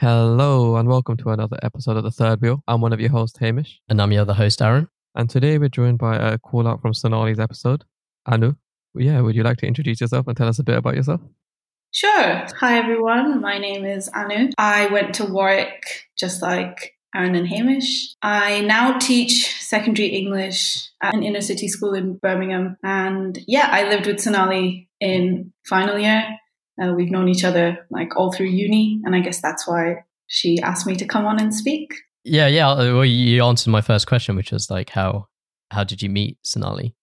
Hello and welcome to another episode of The Third Wheel. I'm one of your hosts, Hamish, And I'm your other host, Aaron. and today we're joined by a call out from Sonali's episode, Anu. Yeah, would you like to introduce yourself and tell us a bit about yourself? Sure. Hi, everyone. My name is Anu. I went to Warwick just like Aaron and Hamish. I now teach secondary English at an inner city school in Birmingham. And yeah, I lived with Sonali in final year. Uh, we've known each other like all through uni. And I guess that's why she asked me to come on and speak. Yeah, yeah. uh, Well, you answered my first question, which was like, how how did you meet Sonali?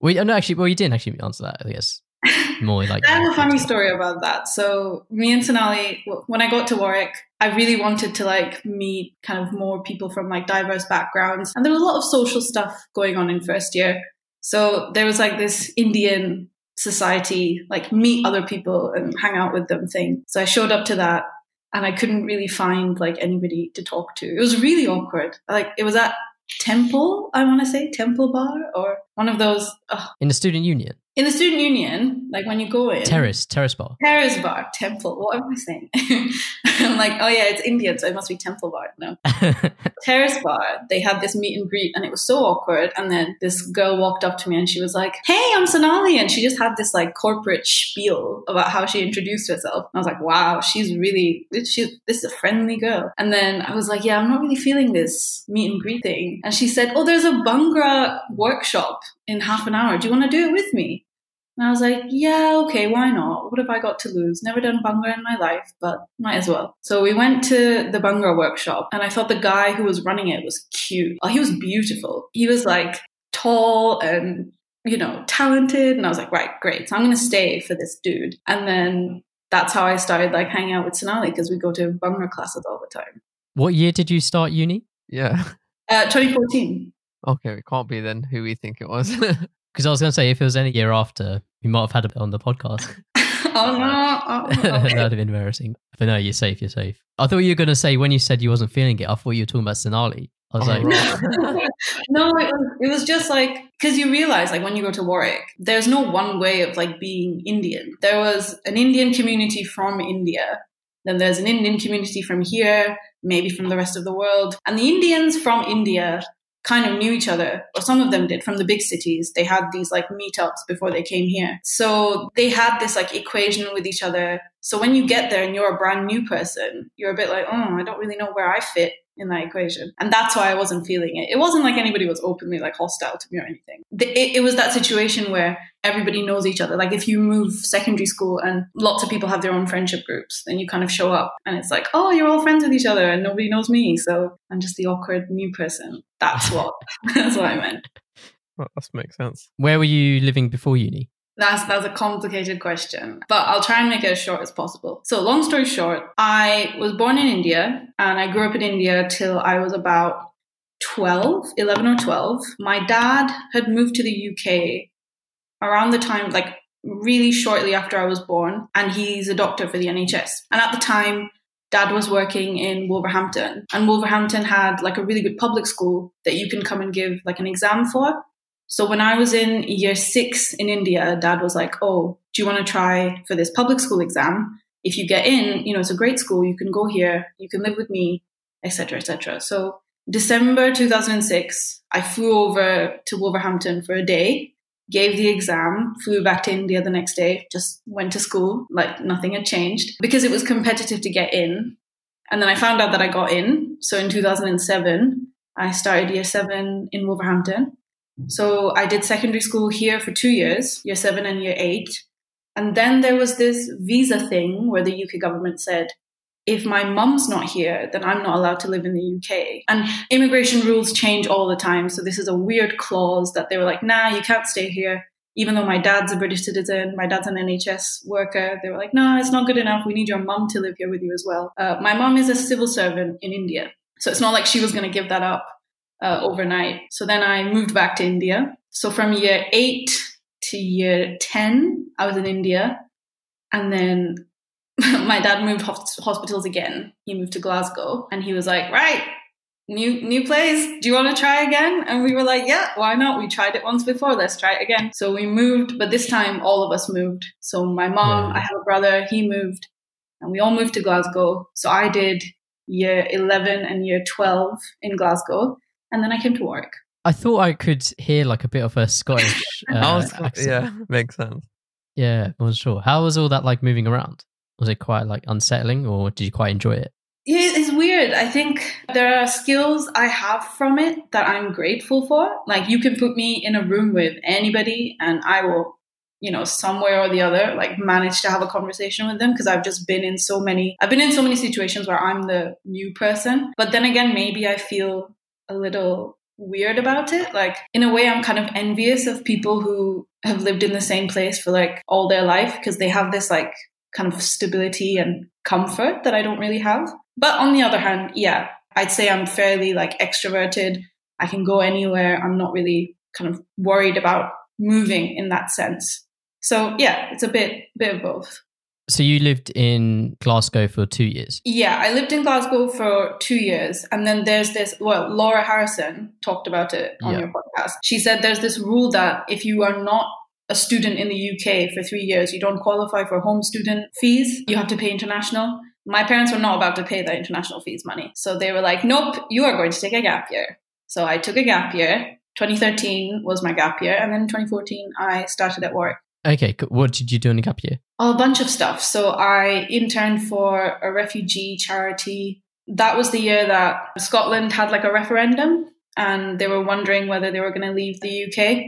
Well, no, actually, well, you didn't actually answer that. I guess more like I have a funny story about that. So me and Sonali, when I got to Warwick, I really wanted to like meet kind of more people from like diverse backgrounds, and there was a lot of social stuff going on in first year. So there was like this Indian society, like meet other people and hang out with them thing. So I showed up to that, and I couldn't really find like anybody to talk to. It was really awkward. Like it was at Temple, I want to say Temple Bar or one of those ugh. in the student union, in the student union. Like when you go in, terrace, terrace bar. Terrace Bar, Temple. What am I saying? I'm like, oh yeah, it's Indian, so it must be Temple Bar. No. Terrace Bar, they had this meet and greet and it was so awkward. And then this girl walked up to me and she was like, hey, I'm Sonali. And she just had this like corporate spiel about how she introduced herself. And I was like, wow, she's really, she's, this is a friendly girl. And then I was like, yeah, I'm not really feeling this meet and greet thing. And she said, oh, there's a Bhangra workshop in half an hour. Do you want to do it with me? And I was like, yeah, okay, why not? What have I got to lose? Never done Bhangra in my life, but might as well. So we went to the Bhangra workshop, and I thought the guy who was running it was cute. Oh, he was beautiful. He was like tall and, you know, talented. And I was like, right, great. So I'm going to stay for this dude. And then that's how I started like hanging out with Sonali because we go to Bhangra classes all the time. what year did you start uni? Yeah. Uh, 2014. Okay, it can't be then who we think it was. Because I was going to say, if it was any year after, we might have had it on the podcast. oh no. Oh, That'd have been embarrassing. But no, you're safe. You're safe. I thought you were going to say when you said you wasn't feeling it. I thought you were talking about Sonali. I was Oh, like, right. no, it was, it was just like because you realize like when you go to Warwick, there's no one way of like being Indian. There was an Indian community from India, then there's an Indian community from here, maybe from the rest of the world, and the Indians from India kind of knew each other, or some of them did from the big cities. They had these like meetups before they came here. So they had this like equation with each other. So when you get there and you're a brand new person, you're a bit like, oh, I don't really know where I fit in that equation. And that's why I wasn't feeling it. It wasn't like anybody was openly like hostile to me or anything. The- It, it was that situation where everybody knows each other. Like if you move secondary school and lots of people have their own friendship groups, then you kind of show up and it's like, oh, you're all friends with each other and nobody knows me. So I'm just the awkward new person. That's what, that's what I meant. Well, that makes sense. where were you living before uni? That's that's a complicated question, but I'll try and make it as short as possible. So, long story short, I was born in India and I grew up in India till I was about 12, 11 or 12. My dad had moved to the UK around the time, like really shortly after I was born, and he's a doctor for the NHS. And at the time, dad was working in Wolverhampton, and Wolverhampton had like a really good public school that you can come and give like an exam for. So when I was in year six in India, dad was like, Oh, do you want to try for this public school exam? If you get in, you know, it's a great school. You can go here. You can live with me, etc., etc. So December 2006, I flew over to Wolverhampton for a day, gave the exam, flew back to India the next day, just went to school like nothing had changed because it was competitive to get in. And then I found out that I got in. So in 2007, I started year seven in Wolverhampton. So I did secondary school here for two years, year seven and year eight. And then there was this visa thing where the UK government said, if my mum's not here, then I'm not allowed to live in the UK. And immigration rules change all the time. So this is a weird clause that they were like, nah, you can't stay here. Even though my dad's a British citizen, my dad's an NHS worker, they were like, no, it's not good enough. We need your mum to live here with you as well. Uh, my mum is a civil servant in India. So it's not like she was going to give that up uh, overnight. So then I moved back to India. So from year eight to year 10, I was in India. And then my dad moved hos- hospitals again. He moved to Glasgow and he was like, right, new new place. Do you want to try again? And we were like, yeah, why not? We tried it once before. Let's try it again. So we moved, but this time all of us moved. So my mom, I have a brother, he moved. and we all moved to Glasgow. So I did year 11 and year 12 in Glasgow, and then I came to Warwick. I thought I could hear like a bit of a Scottish uh, was, accent. yeah, makes sense. Yeah, I wasn't sure. How was all that like moving around? Was it quite like unsettling or did you quite enjoy it? Yeah, it's weird. I think there are skills I have from it that I'm grateful for. Like you can put me in a room with anybody and I will, you know, somewhere or the other, like manage to have a conversation with them because I've just been in so many I've been in so many situations where I'm the new person. But then again, maybe I feel a little weird about it. Like in a way I'm kind of envious of people who have lived in the same place for like all their life because they have this like kind of stability and comfort that I don't really have. But on the other hand, yeah, I'd say I'm fairly like extroverted. I can go anywhere. I'm not really kind of worried about moving in that sense. So yeah, it's a bit bit of both. So you lived in Glasgow for two years. Yeah, I lived in Glasgow for two years. And then there's this, well, Laura Harrison talked about it on Yeah. your podcast. She said there's this rule that if you are not a student in the UK for three years, you don't qualify for home student fees. You have to pay international. My parents were not about to pay the international fees money. So they were like, nope, you are going to take a gap year. So I took a gap year. 2013 was my gap year. And then 2014, I started at Warwick. Okay, what did you do in the gap year? A bunch of stuff. So I interned for a refugee charity. That was the year that Scotland had like a referendum and they were wondering whether they were going to leave the UK.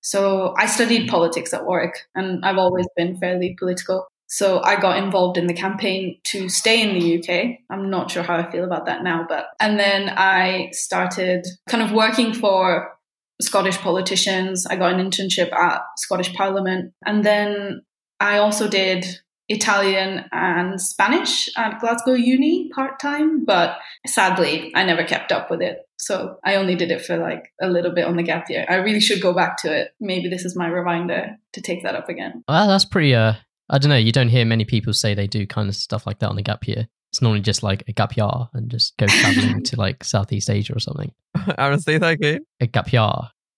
So I studied politics at Warwick and I've always been fairly political. So I got involved in the campaign to stay in the UK. I'm not sure how I feel about that now, but and then I started kind of working for Scottish politicians. I got an internship at Scottish Parliament and then I also did Italian and Spanish at Glasgow Uni part time, but sadly, I never kept up with it. So I only did it for like a little bit on the gap year. I really should go back to it. Maybe this is my reminder to take that up again. Well, that's pretty. Uh, I don't know. You don't hear many people say they do kind of stuff like that on the gap year. It's normally just like a gap year and just go traveling to like Southeast Asia or something. Aaron, say that again. A gap year.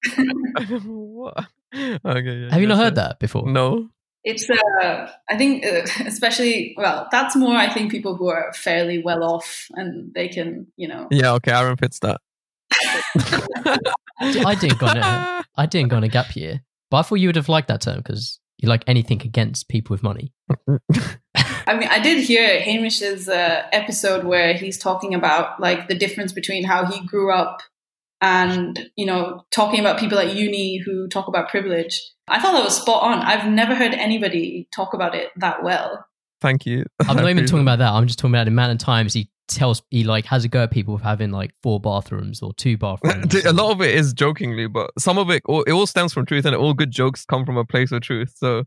what? Okay. Yeah, Have you not heard sir. that before? No. It's, uh, I think, uh, especially, well, that's more, I think, people who are fairly well off and they can, you know. Yeah. Okay. Aaron fits that. I didn't go on a, I didn't go on a gap year, but I thought you would have liked that term because you like anything against people with money. I mean, I did hear Hamish's uh, episode where he's talking about like the difference between how he grew up and, you know, talking about people at uni who talk about privilege. I thought that was spot on. I've never heard anybody talk about it that well. Thank you. I'm not even talking about that. I'm just talking about the amount of times he tells he like has a go at people with having like four bathrooms or two bathrooms. a lot of it is jokingly, but some of it, it all stems from truth, and all good jokes come from a place of truth. So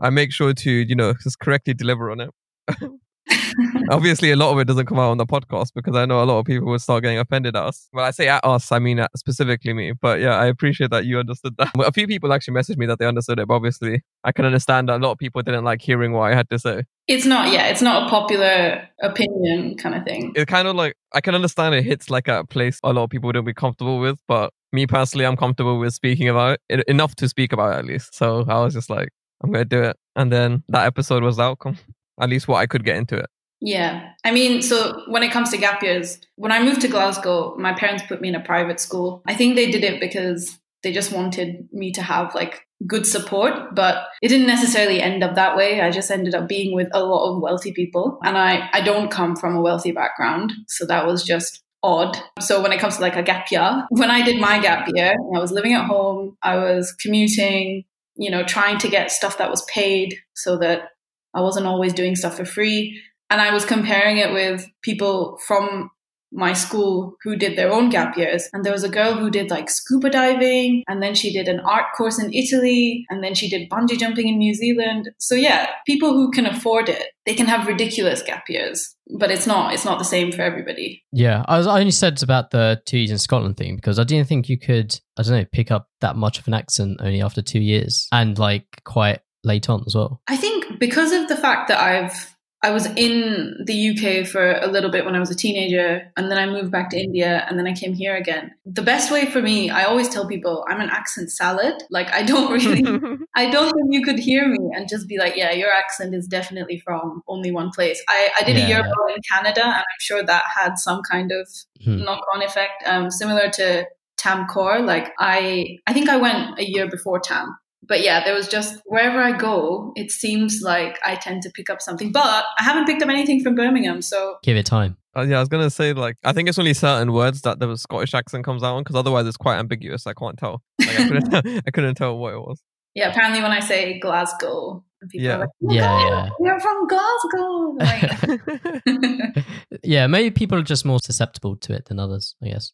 I make sure to, you know, just correctly deliver on it. Obviously, a lot of it doesn't come out on the podcast because I know a lot of people would start getting offended at us. Well, I say at us, I mean at specifically me. But yeah, I appreciate that you understood that. A few people actually messaged me that they understood it, but obviously, I can understand that a lot of people didn't like hearing what I had to say. It's not, yeah, it's not a popular opinion kind of thing. It kind of like, I can understand it hits like a place a lot of people wouldn't be comfortable with, but me personally, I'm comfortable with speaking about it, enough to speak about it at least. So I was just like, I'm going to do it. And then that episode was the outcome, at least what I could get into it. Yeah. I mean, so when it comes to gap years, when I moved to Glasgow, my parents put me in a private school. I think they did it because they just wanted me to have like good support, but it didn't necessarily end up that way. I just ended up being with a lot of wealthy people. And I, I don't come from a wealthy background. So that was just odd. So when it comes to like a gap year, when I did my gap year, I was living at home, I was commuting, you know, trying to get stuff that was paid so that I wasn't always doing stuff for free. And I was comparing it with people from my school who did their own gap years. And there was a girl who did like scuba diving, and then she did an art course in Italy, and then she did bungee jumping in New Zealand. So yeah, people who can afford it, they can have ridiculous gap years. But it's not it's not the same for everybody. Yeah, I was I only said about the two years in Scotland thing because I didn't think you could I don't know pick up that much of an accent only after two years and like quite late on as well. I think because of the fact that I've I was in the UK for a little bit when I was a teenager, and then I moved back to India, and then I came here again. The best way for me, I always tell people, I'm an accent salad. Like, I don't really, I don't think you could hear me and just be like, yeah, your accent is definitely from only one place. I, I did Yeah, a year yeah. in Canada, and I'm sure that had some kind of Hmm. knock on effect, um, similar to Tam Core. Like, I, I think I went a year before Tam but yeah, there was just wherever I go, it seems like I tend to pick up something. But I haven't picked up anything from Birmingham, so Give it time. Uh, yeah, I was gonna say like I think it's only certain words that the Scottish accent comes out on because otherwise it's quite ambiguous. I can't tell. Like, I, couldn't, I couldn't tell what it was. yeah. Apparently, when I say Glasgow, people Yeah. are like, "Oh, Yeah, God, yeah. you're from Glasgow." Like, yeah, maybe people are just more susceptible to it than others, I guess.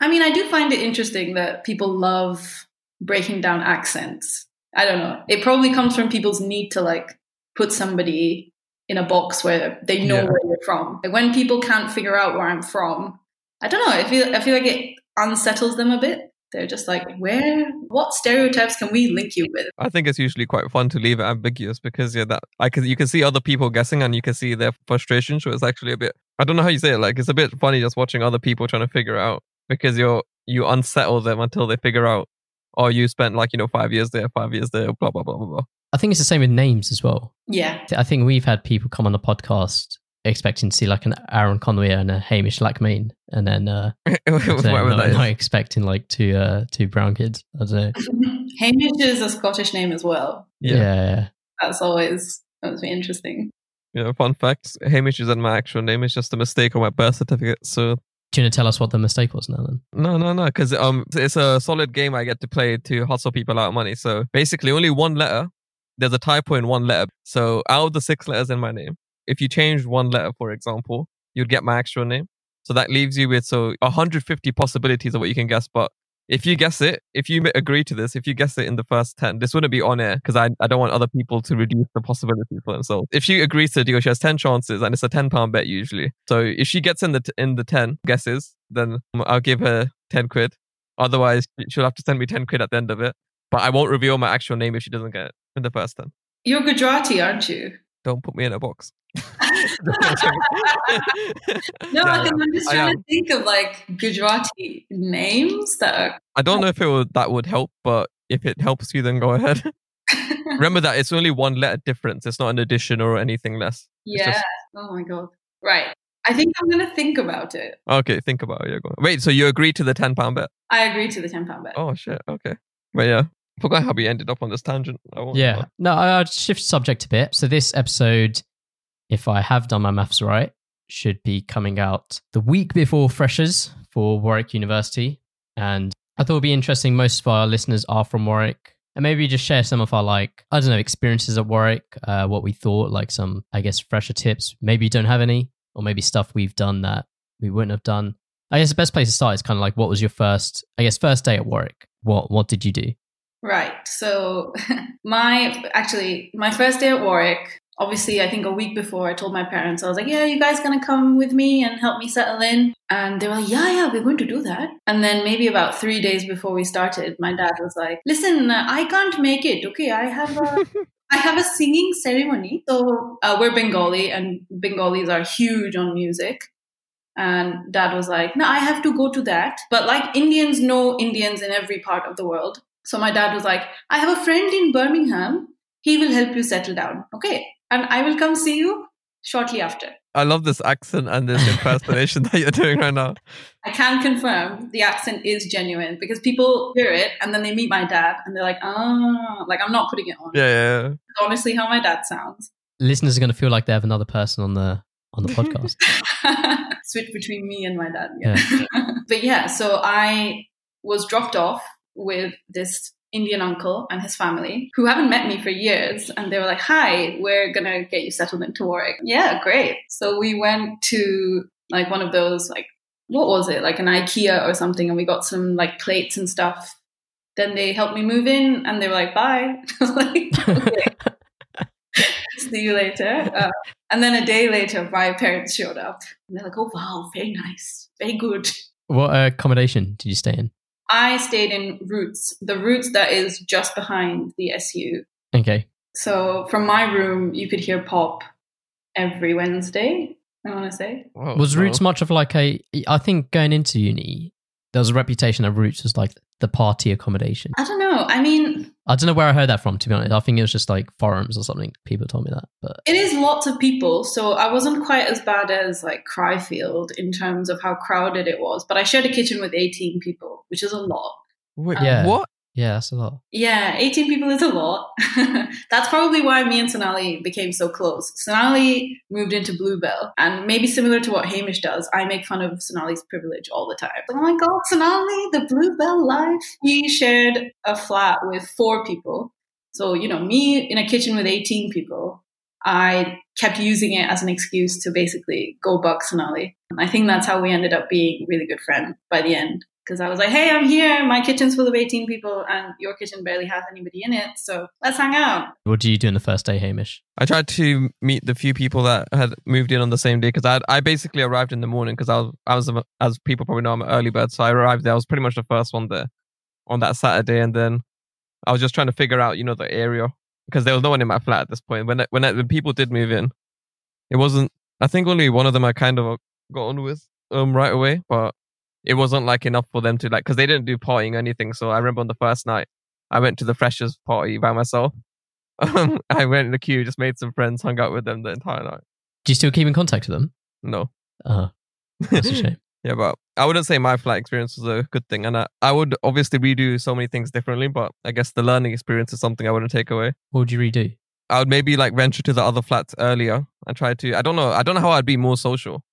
I mean, I do find it interesting that people love breaking down accents. I don't know. It probably comes from people's need to like put somebody in a box where they know Yeah. where you're from. Like when people can't figure out where I'm from, I don't know. I feel I feel like it unsettles them a bit. They're just like, where? What stereotypes can we link you with? I think it's usually quite fun to leave it ambiguous because yeah, that I can you can see other people guessing and you can see their frustration. So it's actually a bit I don't know how you say it. Like it's a bit funny just watching other people trying to figure out because you're you unsettle them until they figure out. Oh, you spent like you know five years there, five years there, blah blah blah blah blah. I think it's the same with names as well. Yeah, I think we've had people come on the podcast expecting to see like an Aaron Conway and a Hamish Lackmain, and then uh, so Whatever not, that is. not expecting like two uh, two brown kids. I don't know. Hamish is a Scottish name as well. Yeah, Yeah. yeah. That's always that's very interesting. Yeah, fun fact: Hamish isn't my actual name. It's just a mistake on my birth certificate. So Do you want to tell us what the mistake was now? Then no, no, no, because um, it's a solid game I get to play to hustle people out of money. So basically, only one letter. There's a typo in one letter. So out of the six letters in my name, if you change one letter, for example, you'd get my actual name. So that leaves you with so 150 possibilities of what you can guess. But if you guess it, if you agree to this, if you guess it in the first 10, this wouldn't be on air because I, I don't want other people to reduce the possibility for themselves. If she agrees to the deal, she has 10 chances and it's a 10 pound bet usually. So if she gets in the, t- in the 10 guesses, then um, I'll give her 10 quid. Otherwise, she'll have to send me 10 quid at the end of it. But I won't reveal my actual name if she doesn't get it in the first 10. You're Gujarati, aren't you? Don't put me in a box. No, Yeah, I am. I'm just trying to think of like Gujarati names that are. I don't know if it would, that would help, but if it helps you, then go ahead. Remember that it's only one letter difference. It's not an addition or anything less. yeah. just- Oh my god. Right. I think I'm gonna think about it. Okay, think about it. Yeah. Wait, so you agree to the ten pound bet? I agree to the ten pound bet. Oh shit. Okay. But yeah, forgot how we ended up on this tangent. I won't- yeah. No, I- I'll shift subject a bit. So this episode, if I have done my maths right, should be coming out the week before Freshers for Warwick University, and I thought it'd be interesting. Most of our listeners are from Warwick. And maybe just share some of our like I don't know experiences at Warwick, uh, what we thought, like some I guess fresher tips. Maybe you don't have any, or maybe stuff we've done that we wouldn't have done. I guess the best place to start is kind of like what was your first, I guess, first day at Warwick. What what did you do? Right. So my actually my first day at Warwick. Obviously, I think a week before, I told my parents I was like, "Yeah, you guys gonna come with me and help me settle in?" And they were like, "Yeah, yeah, we're going to do that." And then maybe about three days before we started, my dad was like, "Listen, uh, I can't make it. Okay, I have a I have a singing ceremony. So uh, we're Bengali, and Bengalis are huge on music." And dad was like, No, I have to go to that. But like Indians know Indians in every part of the world. So my dad was like, I have a friend in Birmingham. He will help you settle down. Okay. And I will come see you shortly after. I love this accent and this impersonation that you're doing right now. I can confirm the accent is genuine because people hear it and then they meet my dad and they're like, oh, like I'm not putting it on. Yeah, yeah. yeah. Honestly how my dad sounds. Listeners are going to feel like they have another person on the on the podcast. Switch between me and my dad. Yeah. but yeah, so I was dropped off with this Indian uncle and his family who haven't met me for years. And they were like, hi, we're going to get you settled into Warwick. Yeah, great. So we went to like one of those, like, what was it? Like an IKEA or something. And we got some like plates and stuff. Then they helped me move in and they were like, bye. Like, see you later. Uh, and then a day later, my parents showed up. And they're like, oh, wow, very nice. Very good. what uh, accommodation did you stay in? I stayed in Rootes, the Rootes that is just behind the SU. Okay. So from my room, you could hear pop every Wednesday. I want to say. Whoa, Was no. Rootes much of like a? I think going into uni, there was a reputation that Rootes was like the party accommodation. I don't know. I mean, I don't know where I heard that from. To be honest, I think it was just like forums or something. People told me that, but it is lots of people, so I wasn't quite as bad as like Cryfield in terms of how crowded it was. But I shared a kitchen with 18 people, which is a lot. Wait, Yeah. what? Yeah, that's a lot. Yeah, 18 people is a lot. That's probably why me and Sonali became so close. Sonali moved into Bluebell, and maybe similar to what Hamish does, I make fun of Sonali's privilege all the time. Oh my god, Sonali, the Bluebell life. He shared a flat with four people. So, you know, me in a kitchen with 18 people, I kept using it as an excuse to basically go buck Sonali. And I think that's how we ended up being really good friends by the end because I was like, hey, I'm here. My kitchen's full of 18 people, and your kitchen barely has anybody in it. So let's hang out. What do you do in the first day, Hamish? I tried to meet the few people that had moved in on the same day because I I basically arrived in the morning because I was I was as people probably know I'm an early bird so I arrived there I was pretty much the first one there on that Saturday and then I was just trying to figure out you know the area because there was no one in my flat at this point when when when people did move in it wasn't I think only one of them I kind of got on with um right away but it wasn't like enough for them to like because they didn't do partying or anything so I remember on the first night I went to the freshers party by myself um, I went in the queue, just made some friends, hung out with them the entire night. Do you still keep in contact with them? No. Uh, that's a shame. yeah, but I wouldn't say my flight experience was a good thing. And I, I would obviously redo so many things differently, but I guess the learning experience is something I wouldn't take away. What would you redo? I would maybe like venture to the other flats earlier and try to, I don't know, I don't know how I'd be more social.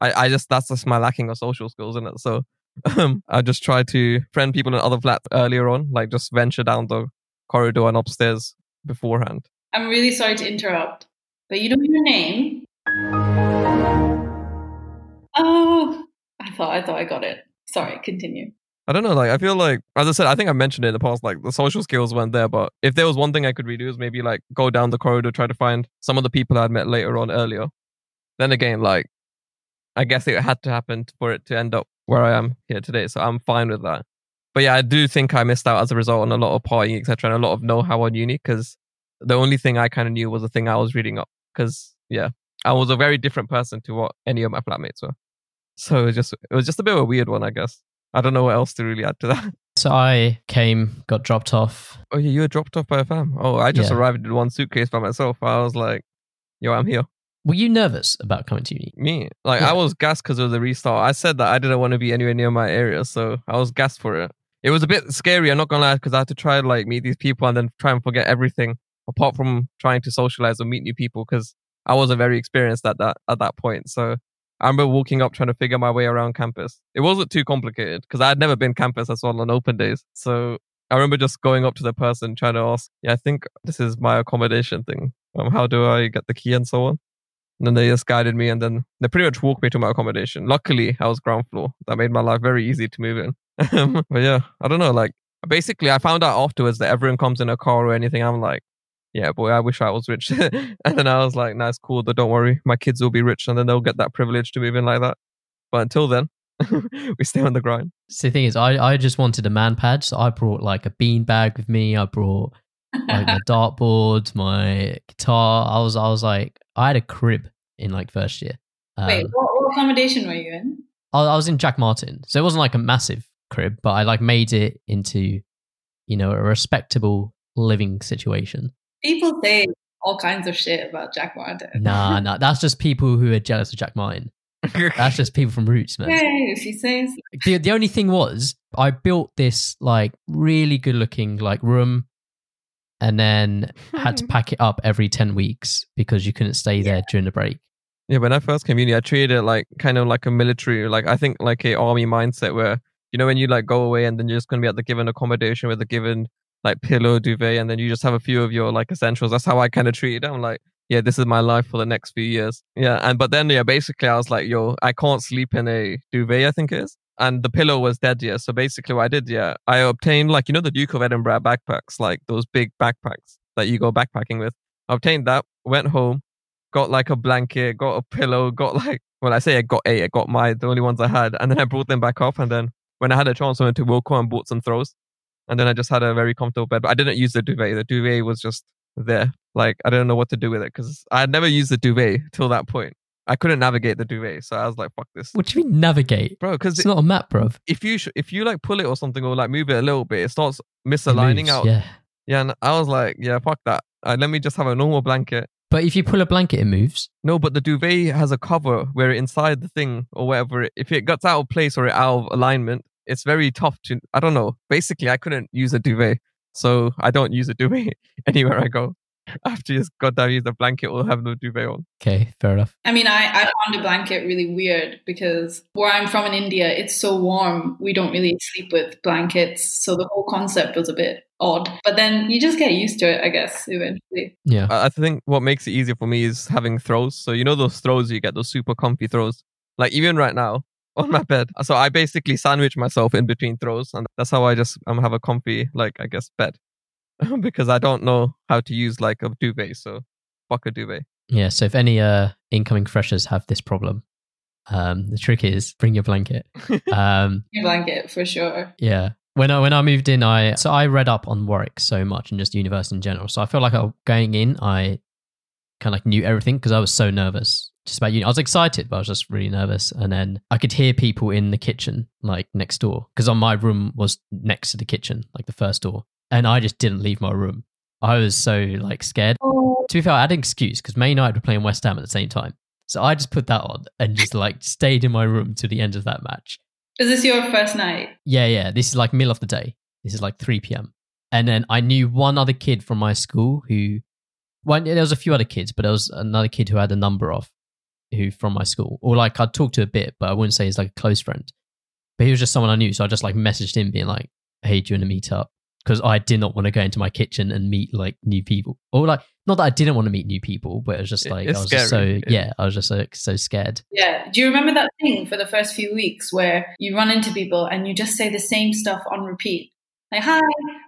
I, I just, that's just my lacking of social skills, isn't it? So um, I just try to friend people in other flats earlier on, like just venture down the corridor and upstairs beforehand. I'm really sorry to interrupt, but you know your name? Oh, I thought I thought I got it. Sorry, continue. I don't know. Like, I feel like, as I said, I think I mentioned it in the past. Like, the social skills weren't there. But if there was one thing I could redo, is maybe like go down the corridor, try to find some of the people I'd met later on earlier. Then again, like, I guess it had to happen for it to end up where I am here today. So I'm fine with that. But yeah, I do think I missed out as a result on a lot of partying, etc., and a lot of know-how on uni because the only thing I kind of knew was the thing I was reading up. Because yeah, I was a very different person to what any of my flatmates were. So it was just it was just a bit of a weird one, I guess. I don't know what else to really add to that. So I came, got dropped off. Oh yeah, you were dropped off by a fam. Oh, I just Yeah. arrived in one suitcase by myself. I was like, yo, I'm here. Were you nervous about coming to uni? Me. Like Yeah. I was gassed because it was a restart. I said that I didn't want to be anywhere near my area, so I was gassed for it. It was a bit scary, I'm not gonna lie, because I had to try to like meet these people and then try and forget everything apart from trying to socialize or meet new people because I wasn't very experienced at that at that point. So I remember walking up trying to figure my way around campus. It wasn't too complicated because I had never been campus as well on open days. So I remember just going up to the person trying to ask, yeah, I think this is my accommodation thing. Um, how do I get the key and so on? And then they just guided me and then they pretty much walked me to my accommodation. Luckily, I was ground floor. That made my life very easy to move in. but yeah, I don't know. Like, basically, I found out afterwards that everyone comes in a car or anything. I'm like, yeah, boy, I wish I was rich. and then I was like, nice, cool, but don't worry, my kids will be rich and then they'll get that privilege to move in like that. But until then, we stay on the grind. So the thing is, I, I just wanted a man pad. So I brought like a bean bag with me. I brought like my dartboard, my guitar. I was I was like I had a crib in like first year. Um, Wait, what, what accommodation were you in? I, I was in Jack Martin, so it wasn't like a massive crib, but I like made it into you know a respectable living situation. People say all kinds of shit about Jack Martin. Nah, nah, that's just people who are jealous of Jack Martin. That's just people from Rootes, man. Hey, if you say so. the the only thing was I built this like really good looking like room and then had to hmm. pack it up every 10 weeks because you couldn't stay there during the break. Yeah, when I first came uni, I treated it like kind of like a military, like I think like a army mindset where you know when you like go away and then you're just gonna be at the given accommodation with a given like pillow, duvet, and then you just have a few of your like essentials. That's how I kind of treated it. I'm like, yeah, this is my life for the next few years. Yeah, and but then yeah, basically I was like, yo, I can't sleep in a duvet. I think it is. And the pillow was dead, yeah. So basically, what I did, yeah, I obtained like you know the Duke of Edinburgh backpacks, like those big backpacks that you go backpacking with. I obtained that, went home, got like a blanket, got a pillow, got like when I say I got eight, I got my the only ones I had, and then I mm. brought them back up. And then when I had a chance, I went to Wilko and bought some throws, and then I just had a very comfortable bed. But I didn't use the duvet. The duvet was just there like I didn't know what to do with it because I had never used the duvet till that point. I couldn't navigate the duvet, so I was like, "Fuck this, What do you mean navigate? bro." Because It's not a map, bro. if you sh- if you like pull it or something or like move it a little bit, it starts misaligning Moves, out. Yeah. Yeah, and I was like, "Yeah, fuck that. Uh, let me just have a normal blanket." But if you pull a blanket, it moves. No, but the duvet has a cover where inside the thing or whatever, it- if it gets out of place or out of alignment, it's very tough to. I don't know. Basically, I couldn't use a duvet, so I don't use a duvet anywhere I go. I have to just goddamn use a blanket or have no duvet on. Okay, fair enough. I mean, I, I found a blanket really weird because where I'm from in India, it's so warm. We don't really sleep with blankets. So the whole concept was a bit odd. But then you just get used to it, I guess, eventually. Yeah. I I think what makes it easier for me is having throws. So you know those throws you get, those super comfy throws. Like even right now on my bed. So I basically sandwich myself in between throws, and that's how I just um, have a comfy, like I guess, bed. because I don't know how to use like a duvet. So fuck a duvet. Yeah. So if any uh incoming freshers have this problem, um, the trick is bring your blanket. Um, Your blanket, for sure. yeah. When I when I moved in, I so I read up on Warwick so much and just university in general. So I feel like I, going in, I kind of like knew everything because I was so nervous just about uni. I was excited, but I was just really nervous. And then I could hear people in the kitchen, like next door, because on my room was next to the kitchen, like the first door, and I just didn't leave my room. I was so like scared. Oh. To be fair, I had an excuse because Man United were playing West Ham at the same time. So I just put that on and just like stayed in my room to the end of that match. Is this your first night? Yeah, yeah. This is like middle of the day. This is like 3 p.m. And then I knew one other kid from my school who, well, there was a few other kids, but there was another kid who I had a number of who from my school, or like I'd talk to a bit, but I wouldn't say he's like a close friend. But he was just someone I knew, so I just like messaged him, being like, "Hey, do you want to meet up?" Because I did not want to go into my kitchen and meet like new people, or like not that I didn't want to meet new people, but it was just like it's I was just so scary. It- yeah, I was just so, so scared. Yeah. Do you remember that thing for the first few weeks where you run into people and you just say the same stuff on repeat? Like, hi,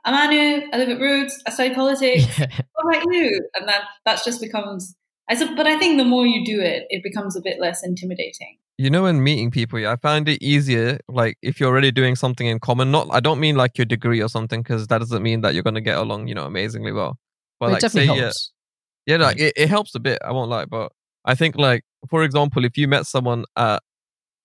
I'm Anu, I live at Rootes, I study politics. Yeah. what about you? And that that just becomes I sup- but I think the more you do it, it becomes a bit less intimidating. You know, when meeting people, yeah, I find it easier. Like if you're already doing something in common. Not, I don't mean like your degree or something, because that doesn't mean that you're gonna get along, you know, amazingly well. But But like, it say, definitely yeah, helps. Yeah, like it, it helps a bit. I won't lie, but I think like for example, if you met someone at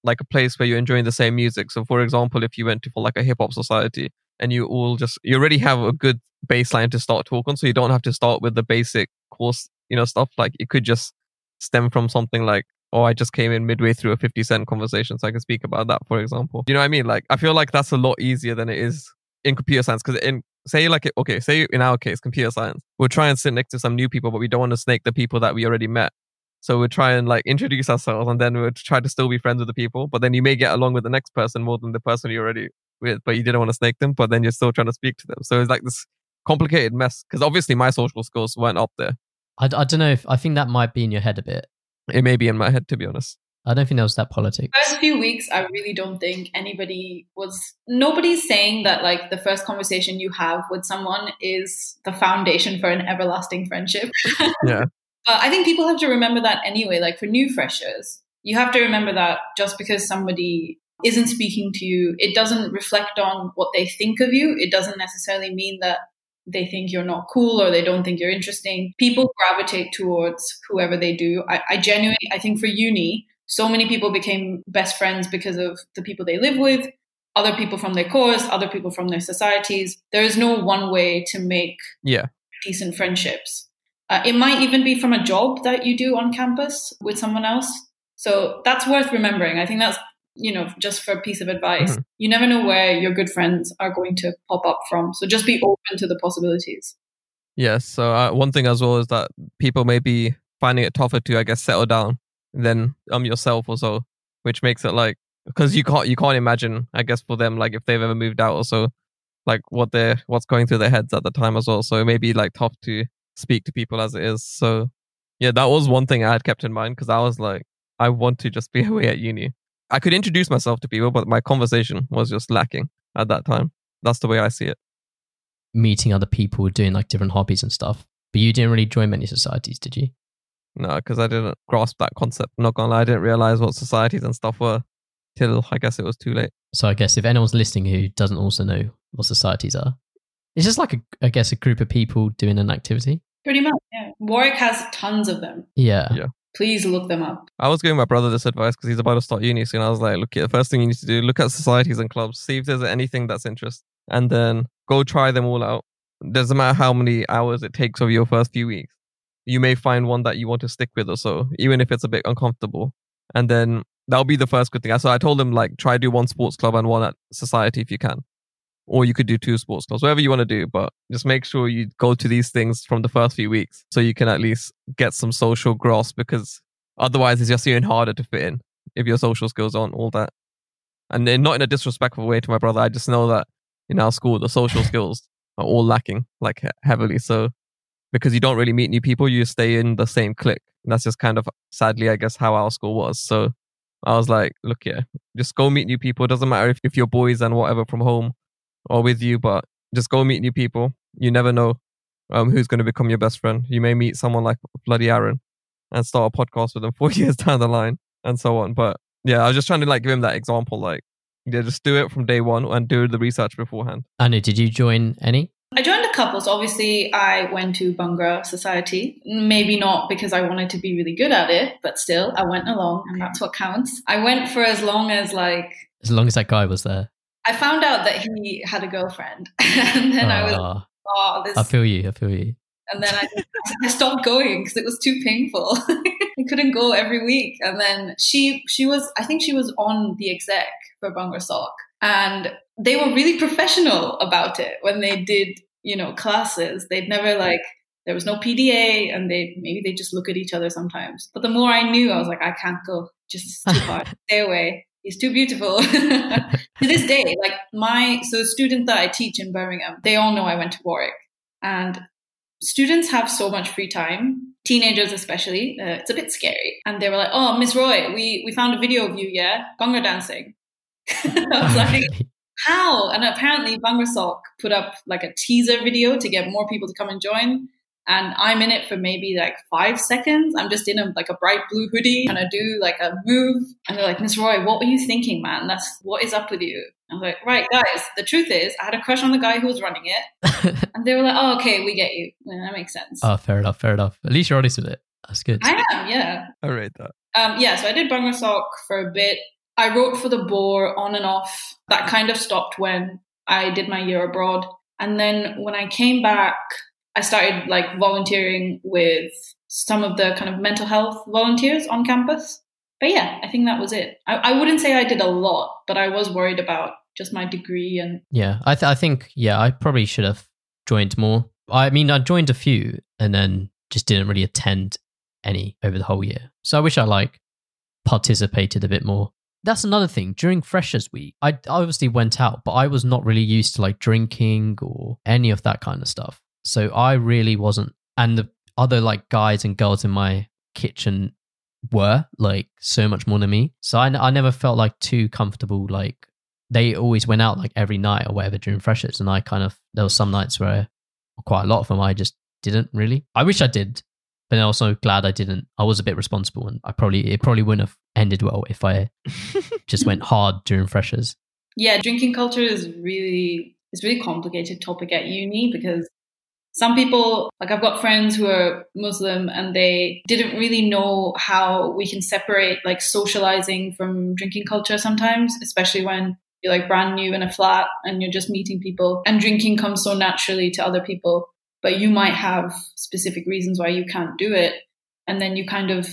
like a place where you're enjoying the same music. So for example, if you went to for like a hip hop society and you all just you already have a good baseline to start talking, so you don't have to start with the basic course, you know, stuff. Like it could just stem from something like, oh, I just came in midway through a 50 cent conversation, so I can speak about that, for example. You know what I mean? Like I feel like that's a lot easier than it is in computer science because in say like okay say in our case computer science we'll try and sit next to some new people but we don't want to snake the people that we already met so we'll try and like introduce ourselves and then we'll try to still be friends with the people but then you may get along with the next person more than the person you're already with but you didn't want to snake them but then you're still trying to speak to them so it's like this complicated mess because obviously my social skills weren't up there I, I don't know if I think that might be in your head a bit. It may be in my head to be honest I don't think there was that politics. First few weeks, I really don't think anybody was. Nobody's saying that like the first conversation you have with someone is the foundation for an everlasting friendship. Yeah. But I think people have to remember that anyway. Like for new freshers, you have to remember that just because somebody isn't speaking to you, it doesn't reflect on what they think of you. It doesn't necessarily mean that they think you're not cool or they don't think you're interesting. People gravitate towards whoever they do. I, I genuinely, I think for uni, so many people became best friends because of the people they live with, other people from their course, other people from their societies. There is no one way to make yeah decent friendships. Uh, it might even be from a job that you do on campus with someone else. So that's worth remembering. I think that's, you know, just for a piece of advice. Mhm. You never know where your good friends are going to pop up from. So just be open to the possibilities. Yes. So uh, one thing as well is that people may be finding it tougher to, I guess, settle down than um yourself or so, which makes it like because you can't you can't imagine, I guess, for them like if they've ever moved out or so, like what they're what's going through their heads at the time as well. So it may be like tough to speak to people as it is. So yeah, that was one thing I had kept in mind because I was like, I want to just be away at uni. I could introduce myself to people, but my conversation was just lacking at that time. That's the way I see it. Meeting other people doing like different hobbies and stuff. But you didn't really join many societies, did you? No, because I didn't grasp that concept. Not gonna lie, I didn't realize what societies and stuff were till I guess it was too late. So I guess if anyone's listening who doesn't also know what societies are, it's just like a, I guess, a group of people doing an activity. Pretty much, yeah. Warwick has tons of them. Yeah. Yeah. Please look them up. I was giving my brother this advice because he's about to start uni soon. I was like, look, the first thing you need to do, look at societies and clubs, see if there's anything that's interest, and then go try them all out. Doesn't matter how many hours it takes over your first few weeks. You may find one that you want to stick with or so, even if it's a bit uncomfortable. And then that'll be the first good thing. So I told him like try do one sports club and one at society if you can. Or you could do two sports clubs, whatever you want to do, but just make sure you go to these things from the first few weeks so you can at least get some social grasp because otherwise it's just even harder to fit in if your social skills aren't all that. And not in a disrespectful way to my brother, I just know that in our school the social skills are all lacking like heavily. So because you don't really meet new people, you stay in the same clique. And that's just kind of sadly, I guess, how our school was. So I was like, look, yeah, just go meet new people. It doesn't matter if, if you're boys and whatever from home or with you, but just go meet new people. You never know um, who's going to become your best friend. You may meet someone like bloody Aaron and start a podcast with them four years down the line and so on. But yeah, I was just trying to like give him that example. Like, yeah, just do it from day one and do the research beforehand. Anu, did you join any? I joined a couple. So obviously, I went to Bhangra Society. Maybe not because I wanted to be really good at it, but still, I went along, and that's what counts. I went for as long as like As long as that guy was there. I found out that he had a girlfriend, and then I was, oh, this. I feel you. I feel you. and then I, I stopped going because it was too painful. I couldn't go every week. And then she, she was, I think she was on the exec for Bhangra Soc, and they were really professional about it when they did, you know, classes. They'd never like. There was no PDA, and they maybe they just look at each other sometimes. But the more I knew, I was like, I can't go. Just too hard. Stay away. He's too beautiful. to this day, like my so students that I teach in Birmingham, they all know I went to Warwick, and students have so much free time. Teenagers, especially, uh, it's a bit scary. And they were like, "Oh, Miss Roy, we we found a video of you, yeah, Bhangra dancing." I was like, how? And apparently Bhangra Soc put up like a teaser video to get more people to come and join. And I'm in it for maybe like five seconds. I'm just in a like a bright blue hoodie trying to do like a move. And they're like, Miss Roy, what were you thinking, man? That's what is up with you? I was like, right, guys, the truth is I had a crush on the guy who was running it. And they were like, oh, okay, we get you. Yeah, that makes sense. oh, fair enough. Fair enough. At least you're honest with it. That's good. I am, yeah. I rate that. Um, yeah, so I did Bhangra Soc for a bit. I wrote for the Boar on and off. That kind of stopped when I did my year abroad. And then when I came back, I started like volunteering with some of the kind of mental health volunteers on campus. But yeah, I think that was it. I, I wouldn't say I did a lot, but I was worried about just my degree and Yeah, I, th- I think yeah, I probably should have joined more. I mean, I joined a few and then just didn't really attend any over the whole year. So I wish I like participated a bit more. That's another thing. During Freshers Week, I obviously went out, but I was not really used to like drinking or any of that kind of stuff. So I really wasn't. And the other like guys and girls in my kitchen were like so much more than me. So I, I never felt like too comfortable. Like they always went out like every night or whatever during freshers. And I kind of, there was some nights where quite a lot of them I just didn't really. I wish I did, but I'm also glad I didn't. I was a bit responsible and I probably, it probably wouldn't have ended well if I just went hard during freshers. yeah, drinking culture is really it's really complicated topic at uni because some people like I've got friends who are Muslim and they didn't really know how we can separate like socializing from drinking culture sometimes, especially when you're like brand new in a flat and you're just meeting people and drinking comes so naturally to other people, but you might have specific reasons why you can't do it. And then you kind of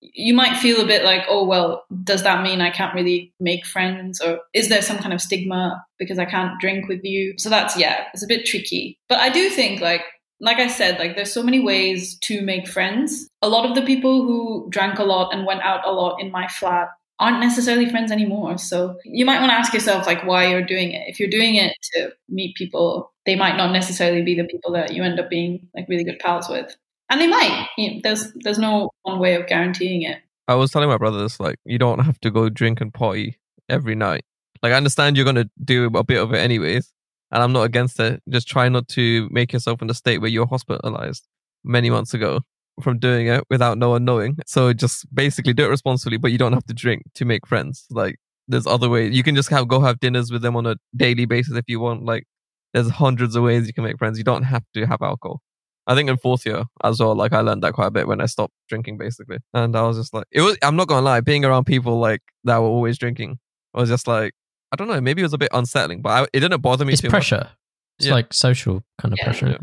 you might feel a bit like, oh, well, does that mean I can't really make friends? Or is there some kind of stigma because I can't drink with you? So that's, yeah, it's a bit tricky. But I do think, like, like I said, like there's so many ways to make friends. A lot of the people who drank a lot and went out a lot in my flat aren't necessarily friends anymore. So you might want to ask yourself like why you're doing it. If you're doing it to meet people, they might not necessarily be the people that you end up being like really good pals with. And they might. You know, there's there's no one way of guaranteeing it. I was telling my brother this, like, you don't have to go drink and party every night. Like, I understand you're to do a bit of it anyways, and I'm not against it. Just try not to make yourself in a state where you're hospitalized many months ago from doing it without no one knowing. So just basically do it responsibly, but you don't have to drink to make friends. Like, there's other ways. You can just have, go have dinners with them on a daily basis if you want. Like, there's hundreds of ways you can make friends. You don't have to have alcohol. I think in fourth year as well, like I learned that quite a bit when I stopped drinking basically. And I was just like, it was, I'm not going to lie, being around people like that were always drinking I was just like, I don't know, maybe it was a bit unsettling, but I, it didn't bother me It's too much. pressure. It's Yeah. like social kind of Yeah. pressure.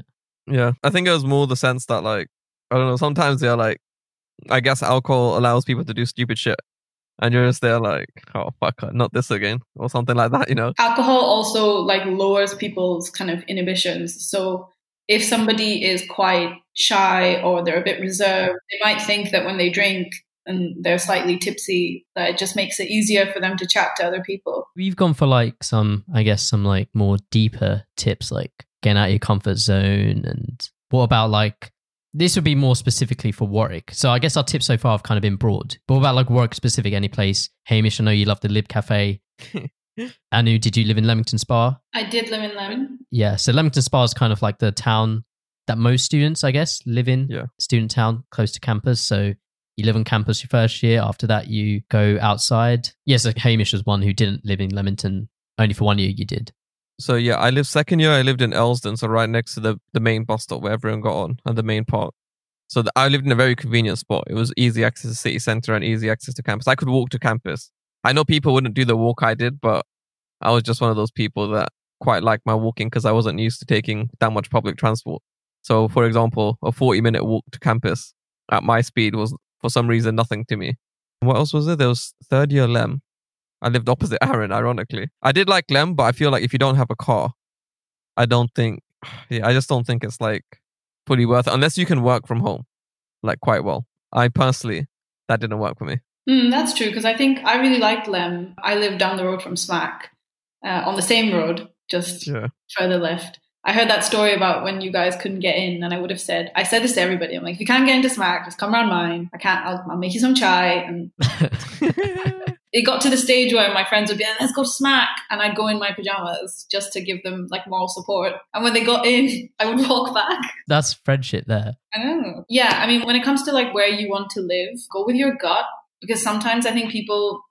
Yeah. I think it was more the sense that like, I don't know, sometimes they're like, I guess alcohol allows people to do stupid shit. And you're just there like, oh, fuck, uh, not this again, or something like that, you know? alcohol also like lowers people's kind of inhibitions so if somebody is quite shy or they're a bit reserved they might think that when they drink and they're slightly tipsy that it just makes it easier for them to chat to other people We've gone for like some, I guess, some like more deeper tips, like getting out of your comfort zone. And what about like, this would be more specifically for Warwick. So I guess our tips so far have kind of been broad. But what about like Warwick specific, any place? Hamish, I know you love the Lib Cafe. Anu, did you live in Leamington Spa? i did live in Leamington. Yeah. So Leamington Spa is kind of like the town that most students, I guess, live in. Yeah. Student town close to campus. So you live on campus your first year. After that, you go outside. Yes, like Hamish was one who didn't live in Leamington. Only for one year you did. So yeah, I lived second year. I lived in Earlsdon, so right next to the the main bus stop where everyone got on and the main park. So the, I lived in a very convenient spot. It was easy access to city center and easy access to campus. I could walk to campus. I know people wouldn't do the walk I did, but I was just one of those people that quite liked my walking because I wasn't used to taking that much public transport. So, for example, a 40 minute walk to campus at my speed was for some reason nothing to me. What else was there? There was third year Lem. I lived opposite Aaron, ironically. I did like Lem, but I feel like if you don't have a car, I don't think, yeah, I just don't think it's like fully worth it unless you can work from home, like quite well. I personally, that didn't work for me. Mm, that's true because I think I really liked Lem. I live down the road from Smack, uh, on the same road, just Yeah. further left. I heard that story about when you guys couldn't get in, and I would have said, I said this to everybody. I'm like, if you can't get into Smack, just come around mine. I can't. I'll, I'll make you some chai. And it got to the stage where my friends would be, like, let's go to Smack, and I'd go in my pajamas just to give them like moral support. And when they got in, I would walk back. That's friendship there. I know. Yeah, I mean, when it comes to like where you want to live, go with your gut because sometimes I think people,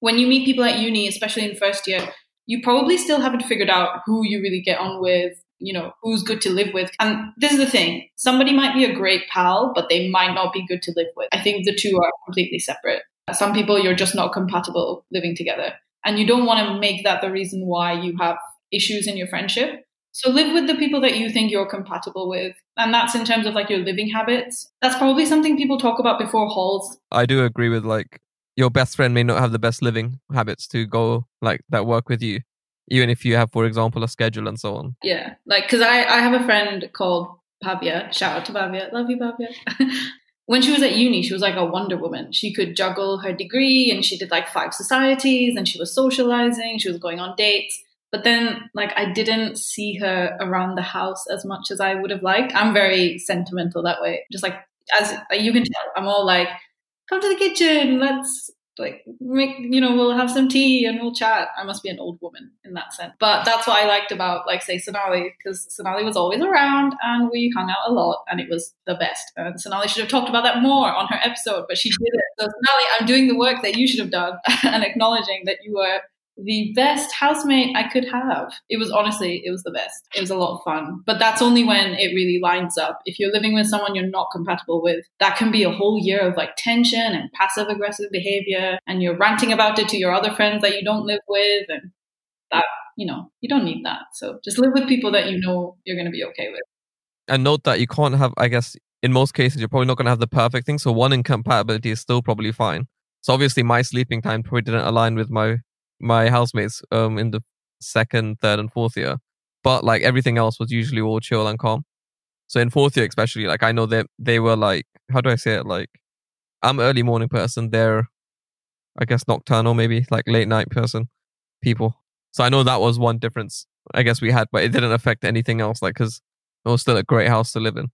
when you meet people at uni, especially in first year, you probably still haven't figured out who you really get on with, you know, who's good to live with. And this is the thing somebody might be a great pal, but they might not be good to live with. I think the two are completely separate. Some people you're just not compatible living together. And you don't want to make that the reason why you have issues in your friendship. So live with the people that you think you're compatible with. And that's in terms of like your living habits. That's probably something people talk about before halls. I do agree with like your best friend may not have the best living habits to go like that work with you, even if you have, for example, a schedule and so on. Yeah. Like, cause I, I have a friend called Pavia. Shout out to Pavia. Love you, Pavia. when she was at uni, she was like a Wonder Woman. She could juggle her degree and she did like five societies and she was socializing. She was going on dates. But then, like, I didn't see her around the house as much as I would have liked. I'm very sentimental that way. Just like, as you can tell, I'm all like, come to the kitchen. Let's like make, you know, we'll have some tea and we'll chat. I must be an old woman in that sense. But that's what I liked about, like, say, Sonali, because Sonali was always around and we hung out a lot and it was the best. And Sonali should have talked about that more on her episode, but she did it. So, Sonali, I'm doing the work that you should have done and acknowledging that you were the best housemate I could have. It was honestly, it was the best. It was a lot of fun. But that's only when it really lines up. If you're living with someone you're not compatible with, that can be a whole year of like tension and passive aggressive behavior. And you're ranting about it to your other friends that you don't live with. And that, you know, you don't need that. So just live with people that you know you're going to be okay with. And note that you can't have, I guess, in most cases, you're probably not going to have the perfect thing. So one incompatibility is still probably fine. So obviously, my sleeping time probably didn't align with my my housemates um in the second, third, and fourth year. But like everything else was usually all chill and calm. So in fourth year, especially, like I know that they were like, how do I say it? Like, I'm early morning person. They're, I guess, nocturnal, maybe like late night person, people. So I know that was one difference I guess we had, but it didn't affect anything else. Like, because it was still a great house to live in,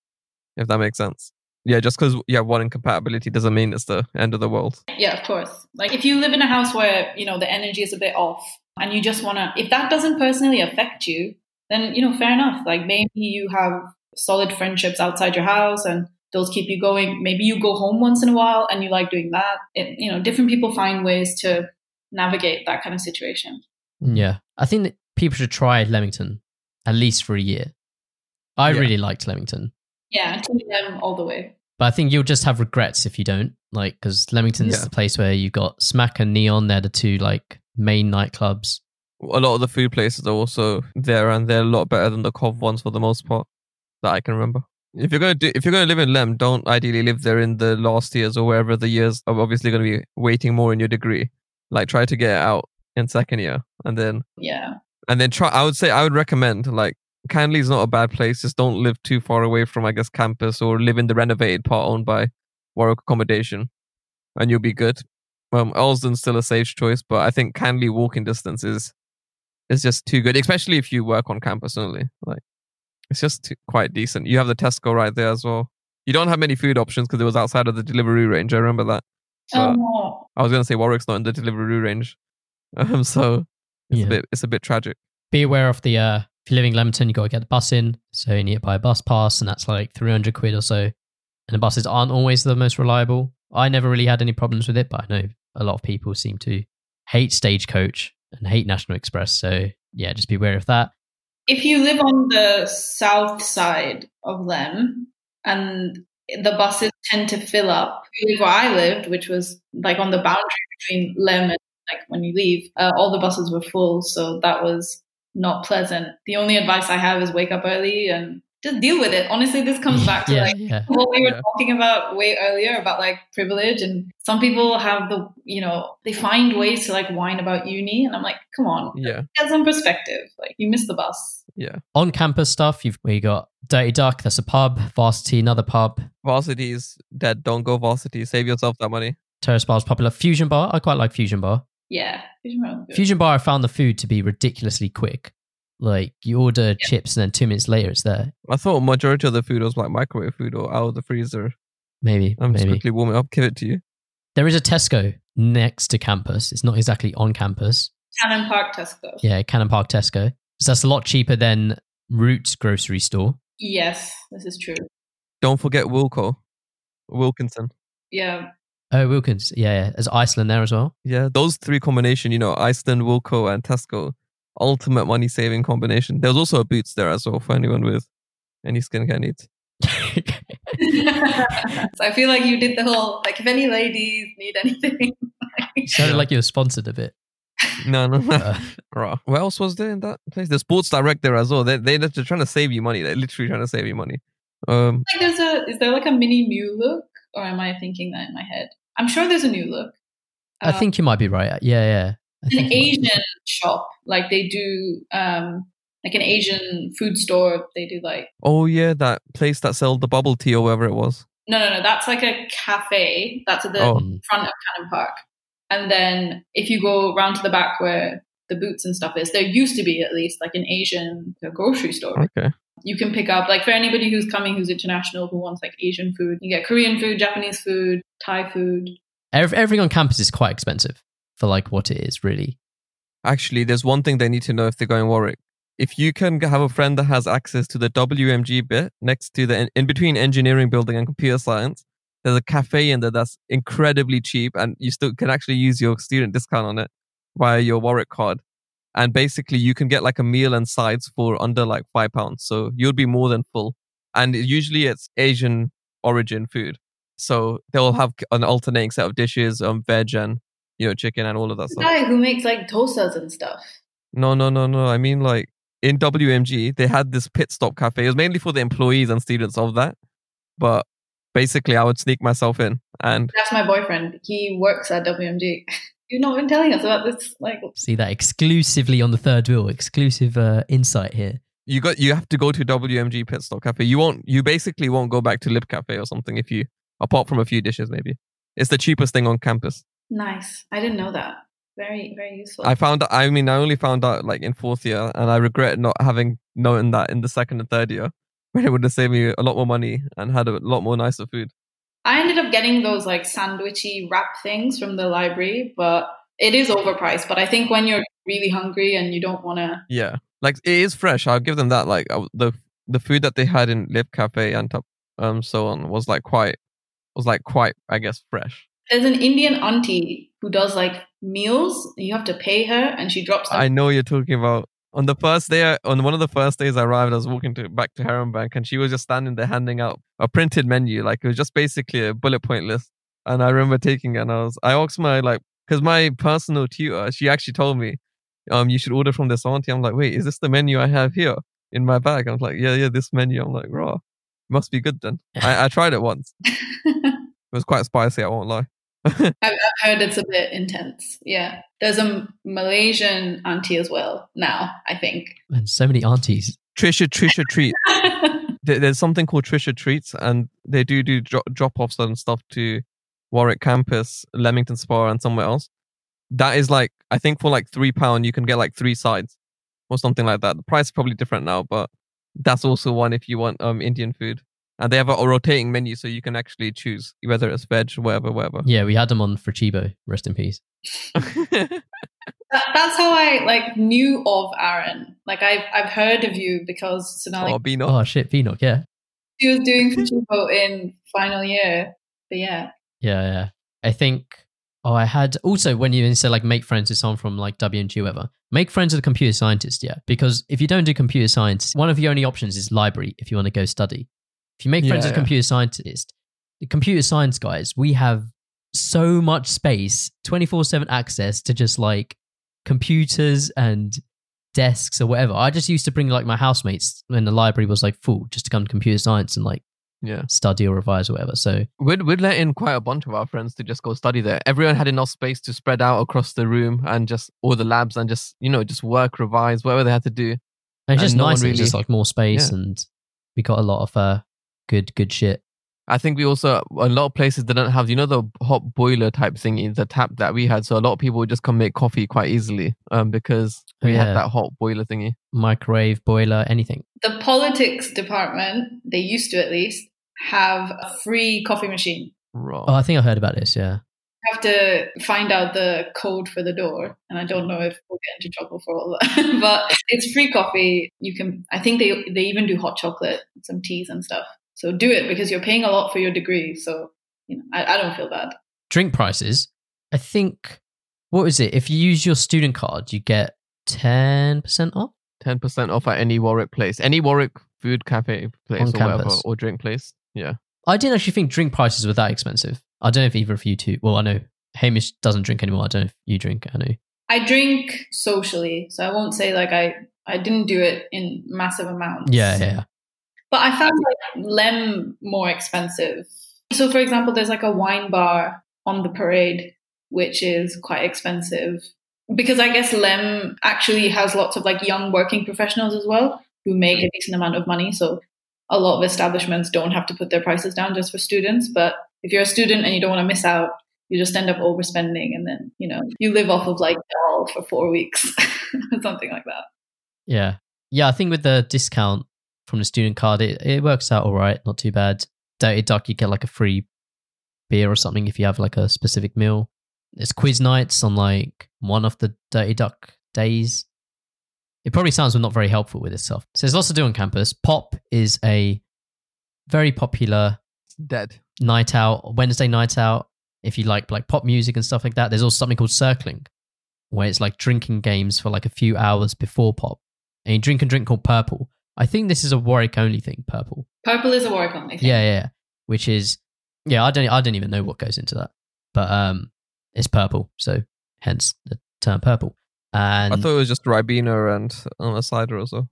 if that makes sense. Yeah, just because you have one incompatibility doesn't mean it's the end of the world. Yeah, of course. Like if you live in a house where, you know, the energy is a bit off and you just want to, if that doesn't personally affect you, then, you know, fair enough. Like maybe you have solid friendships outside your house and those keep you going. Maybe you go home once in a while and you like doing that. It, you know, different people find ways to navigate that kind of situation. Mm. Yeah. I think that people should try Leamington at least for a year. I Yeah. really liked Leamington. Yeah, team them all the way. But I think you'll just have regrets if you don't. Like, because Leamington's Yeah. the place where you've got Smack and Neon. They're the two like main nightclubs. A lot of the food places are also there, and they're a lot better than the Cov ones for the most part that I can remember. If you're gonna do, if you're gonna live in Lem, don't ideally live there in the last years or wherever the years are obviously gonna be waiting more in your degree. Like try to get it out in second year, and then Yeah. and then try. I would say I would recommend like Canley's not a bad place. Just don't live too far away from I guess campus or live in the renovated part owned by Warwick Accommodation, and you'll be good. Um, Earlsdon's still a safe choice, but I think Canley walking distance is is just too good, especially if you work on campus only. Like it's just too, quite decent. You have the Tesco right there as well. You don't have many food options because it was outside of the delivery range. I remember that. But Oh, I was gonna say Warwick's not in the delivery range, um, so it's Yeah. a bit it's a bit tragic. Be aware of the uh, if you're living in Leamington, you've got to get the bus in. So you need to buy a bus pass, and that's like 300 quid or so. And the buses aren't always the most reliable. I never really had any problems with it, but I know a lot of people seem to hate Stagecoach and hate National Express. So yeah, just be aware of that. if you live on the south side of Lem and the buses tend to fill up, you live where I lived, which was like on the boundary between Lem and like when you leave, uh, all the buses were full, so that was not pleasant. The only advice I have is wake up early and just deal with it. Honestly, this comes back to yeah, like yeah. what we were Yeah. talking about way earlier about like privilege and some people have the you know they find ways to like whine about uni and i'm like come on Yeah, get some perspective like you missed the bus yeah. On campus stuff, you've we got Dirty Duck, that's a pub. Varsity, another pub. Varsity is dead. Don't go varsity. Save yourself that money. Terrace Bar's popular. Fusion Bar, I quite like Fusion Bar. Yeah Fusion Bar. Fusion Bar, I found the food to be ridiculously quick. Like you order chips and then two minutes later it's there. I thought majority of the food was like microwave food or out of the freezer. Maybe, I'm just maybe. quickly warming up. Give it to you. There is a Tesco next to campus. It's not exactly on campus. Cannon Park Tesco. Yeah, Cannon Park Tesco. So that's a lot cheaper than Rootes grocery store. Yes, this is true. Don't forget Wilko, Wilkinson. Yeah, Oh, Wilkins. Yeah, yeah. There's Iceland there as well. Yeah, those three combination. You know, Iceland, Wilko, and Tesco. Ultimate money saving combination. There's also a Boots there as well for anyone with any skincare needs. so I feel like you did the whole like if any ladies need anything. Sounded like you were sponsored a bit. No, no, no. Uh, Right. What else was there in that place? The Sports Direct there as well. They they they're trying to save you money. They're literally trying to save you money. Um, like there's a is there like a mini New Look or am I thinking that in my head? I'm sure there's a new look. I think you might be right. Yeah, yeah. I an think you might be Asian shop like they do um like an Asian food store. They do like oh yeah, that place that sold the bubble tea or whatever it was. no no no that's like a cafe. That's at the Oh. Front of Cannon Park. And then if you go round to the back where the boots and stuff is, there used to be at least like an Asian uh, grocery store. Okay. You can pick up like for anybody who's coming who's international who wants like Asian food. You get Korean food, Japanese food, Thai food. Ev- Everything on campus is quite expensive for like what it is, really. Actually, there's one thing they need to know if they're going Warwick. If you can have a friend that has access to the WMG bit next to the in between engineering building and computer science, there's a cafe in there that's incredibly cheap, and you still can actually use your student discount on it via your Warwick card. And basically, you can get like a meal and sides for under like five pounds, so you'll be more than full. And usually, it's Asian origin food, so they'll have an alternating set of dishes, um, veg and you know chicken and all of that The stuff. guy who makes like dosas and stuff. No, no, no, no. I mean, like in WMG, they had this pit stop cafe. It was mainly for the employees and students of that. But basically, I would sneak myself in, and That's my boyfriend. He works at WMG. You've not been telling us about this like See that exclusively on the third wheel. Exclusive uh, insight here. you got you have to go to WMG pit stop cafe. You won't. You basically won't go back to Lib Cafe or something if you, apart from a few dishes, maybe. It's the cheapest thing on campus. nice. I didn't know that. Very, very useful. I found. I mean, I only found out like in fourth year, and I regret not having known that in the second and third year, when it would have saved me a lot more money and had a lot more nicer food. I ended up getting those like sandwichy wrap things from the library, but it is overpriced. But I think when you're really hungry and you don't want to, Yeah, like it is fresh. I'll give them that. Like the the food that they had in Lib Cafe and top, um so on was like quite was like quite I guess fresh. there's an Indian auntie who does like meals. You have to pay her, and she drops them. I know you're talking about. On the first day, on one of the first days I arrived, I was walking to back to Heron Bank, and she was just standing there handing out a printed menu, like it was just basically a bullet point list. And I remember taking it, and I was, I asked my like, because my personal tutor, she actually told me, um, you should order from this auntie. I'm like, wait, is this the menu I have here in my bag? I was like, yeah, yeah, this menu. I'm like, raw, must be good then. I, I tried it once. It was quite spicy. I won't lie. I've, I've heard it's a bit intense. Yeah. There's a Malaysian auntie as well now, I think. And so many aunties. Trisha, Trisha treat. there's something called Trisha Treats, and they do do drop offs and stuff to Warwick campus, Leamington Spa, and somewhere else. That is like, I think for like three pound, you can get like three sides or something like that. The price is probably different now, but that's also one if you want um Indian food. And they have a, a rotating menu, so you can actually choose whether it's veg, whatever, whatever. Yeah, we had them on for Chibo. Rest in peace. That, that's how I like knew of Aaron. Like I've I've heard of you because Sonali oh, Beano. Oh shit, Phoenix, yeah. she was doing Fujibo in final year. But yeah. Yeah, yeah. I think oh I had also when you said like make friends with someone from like WMG or whatever, make friends with a computer scientist, yeah. Because if you don't do computer science, one of your only options is library if you want to go study. If you make friends Yeah, with yeah. computer scientist, the computer science guys, we have so much space, 24-7 access to just like computers and desks or whatever. I just used to bring like my housemates when the library was like full just to come to computer science and like Yeah. study or revise or whatever. So We'd, we'd let in quite a bunch of our friends to just go study there. Everyone had enough space to spread out across the room and just all the labs and just, you know, just work, revise, whatever they had to do. And it's just And no one nice. Just like more space, Yeah. and we got a lot of uh, good, good shit. I think we also, a lot of places didn't have, you know, the hot boiler type thingy, the tap that we had. So a lot of people would just come make coffee quite easily um, because we yeah. had that hot boiler thingy. Microwave, boiler, anything. The politics department, they used to at least, have a free coffee machine. Raw. Oh, I think I heard about this. Yeah. I have to find out the code for the door, and I don't know if we'll get into trouble for all that. but it's free coffee. You can. I think they they even do hot chocolate, some teas and stuff. So do it because you're paying a lot for your degree. So you know, I, I don't feel bad. Drink prices. I think. What is it? If you use your student card, you get ten percent off. 10% off at any Warwick place, any Warwick food cafe place On or whatever, campus. or drink place. Yeah. I didn't actually think drink prices were that expensive. I don't know if either of you two. Well, I know Hamish doesn't drink anymore. I don't know if you drink. I know. I drink socially, so I won't say like I I didn't do it in massive amounts. Yeah, yeah. But I found like Lem more expensive. So, for example, there's like a wine bar on the parade, which is quite expensive because I guess Lem actually has lots of like young working professionals as well who make a decent amount of money. So, a lot of establishments don't have to put their prices down just for students. But if you're a student and you don't want to miss out, you just end up overspending and then, you know, you live off of like doll for four weeks, something like that. Yeah. Yeah, I think with the discount from the student card, it, it works out all right. Not too bad. Dirty Duck, you get like a free beer or something if you have like a specific meal. There's quiz nights on like one of the Dirty Duck days. It probably sounds not very helpful with this stuff. So there's lots to do on campus. Pop is a very popular Dead. night out, Wednesday night out. If you like like pop music and stuff like that, there's also something called circling, where it's like drinking games for like a few hours before pop, and you drink a drink called purple. I think this is a Warwick only thing, purple. Purple is a work only thing. Yeah, yeah, yeah. Which is yeah, I don't I don't even know what goes into that, but um, it's purple, so hence the term purple. And I thought it was just Ribena and on a cider or so.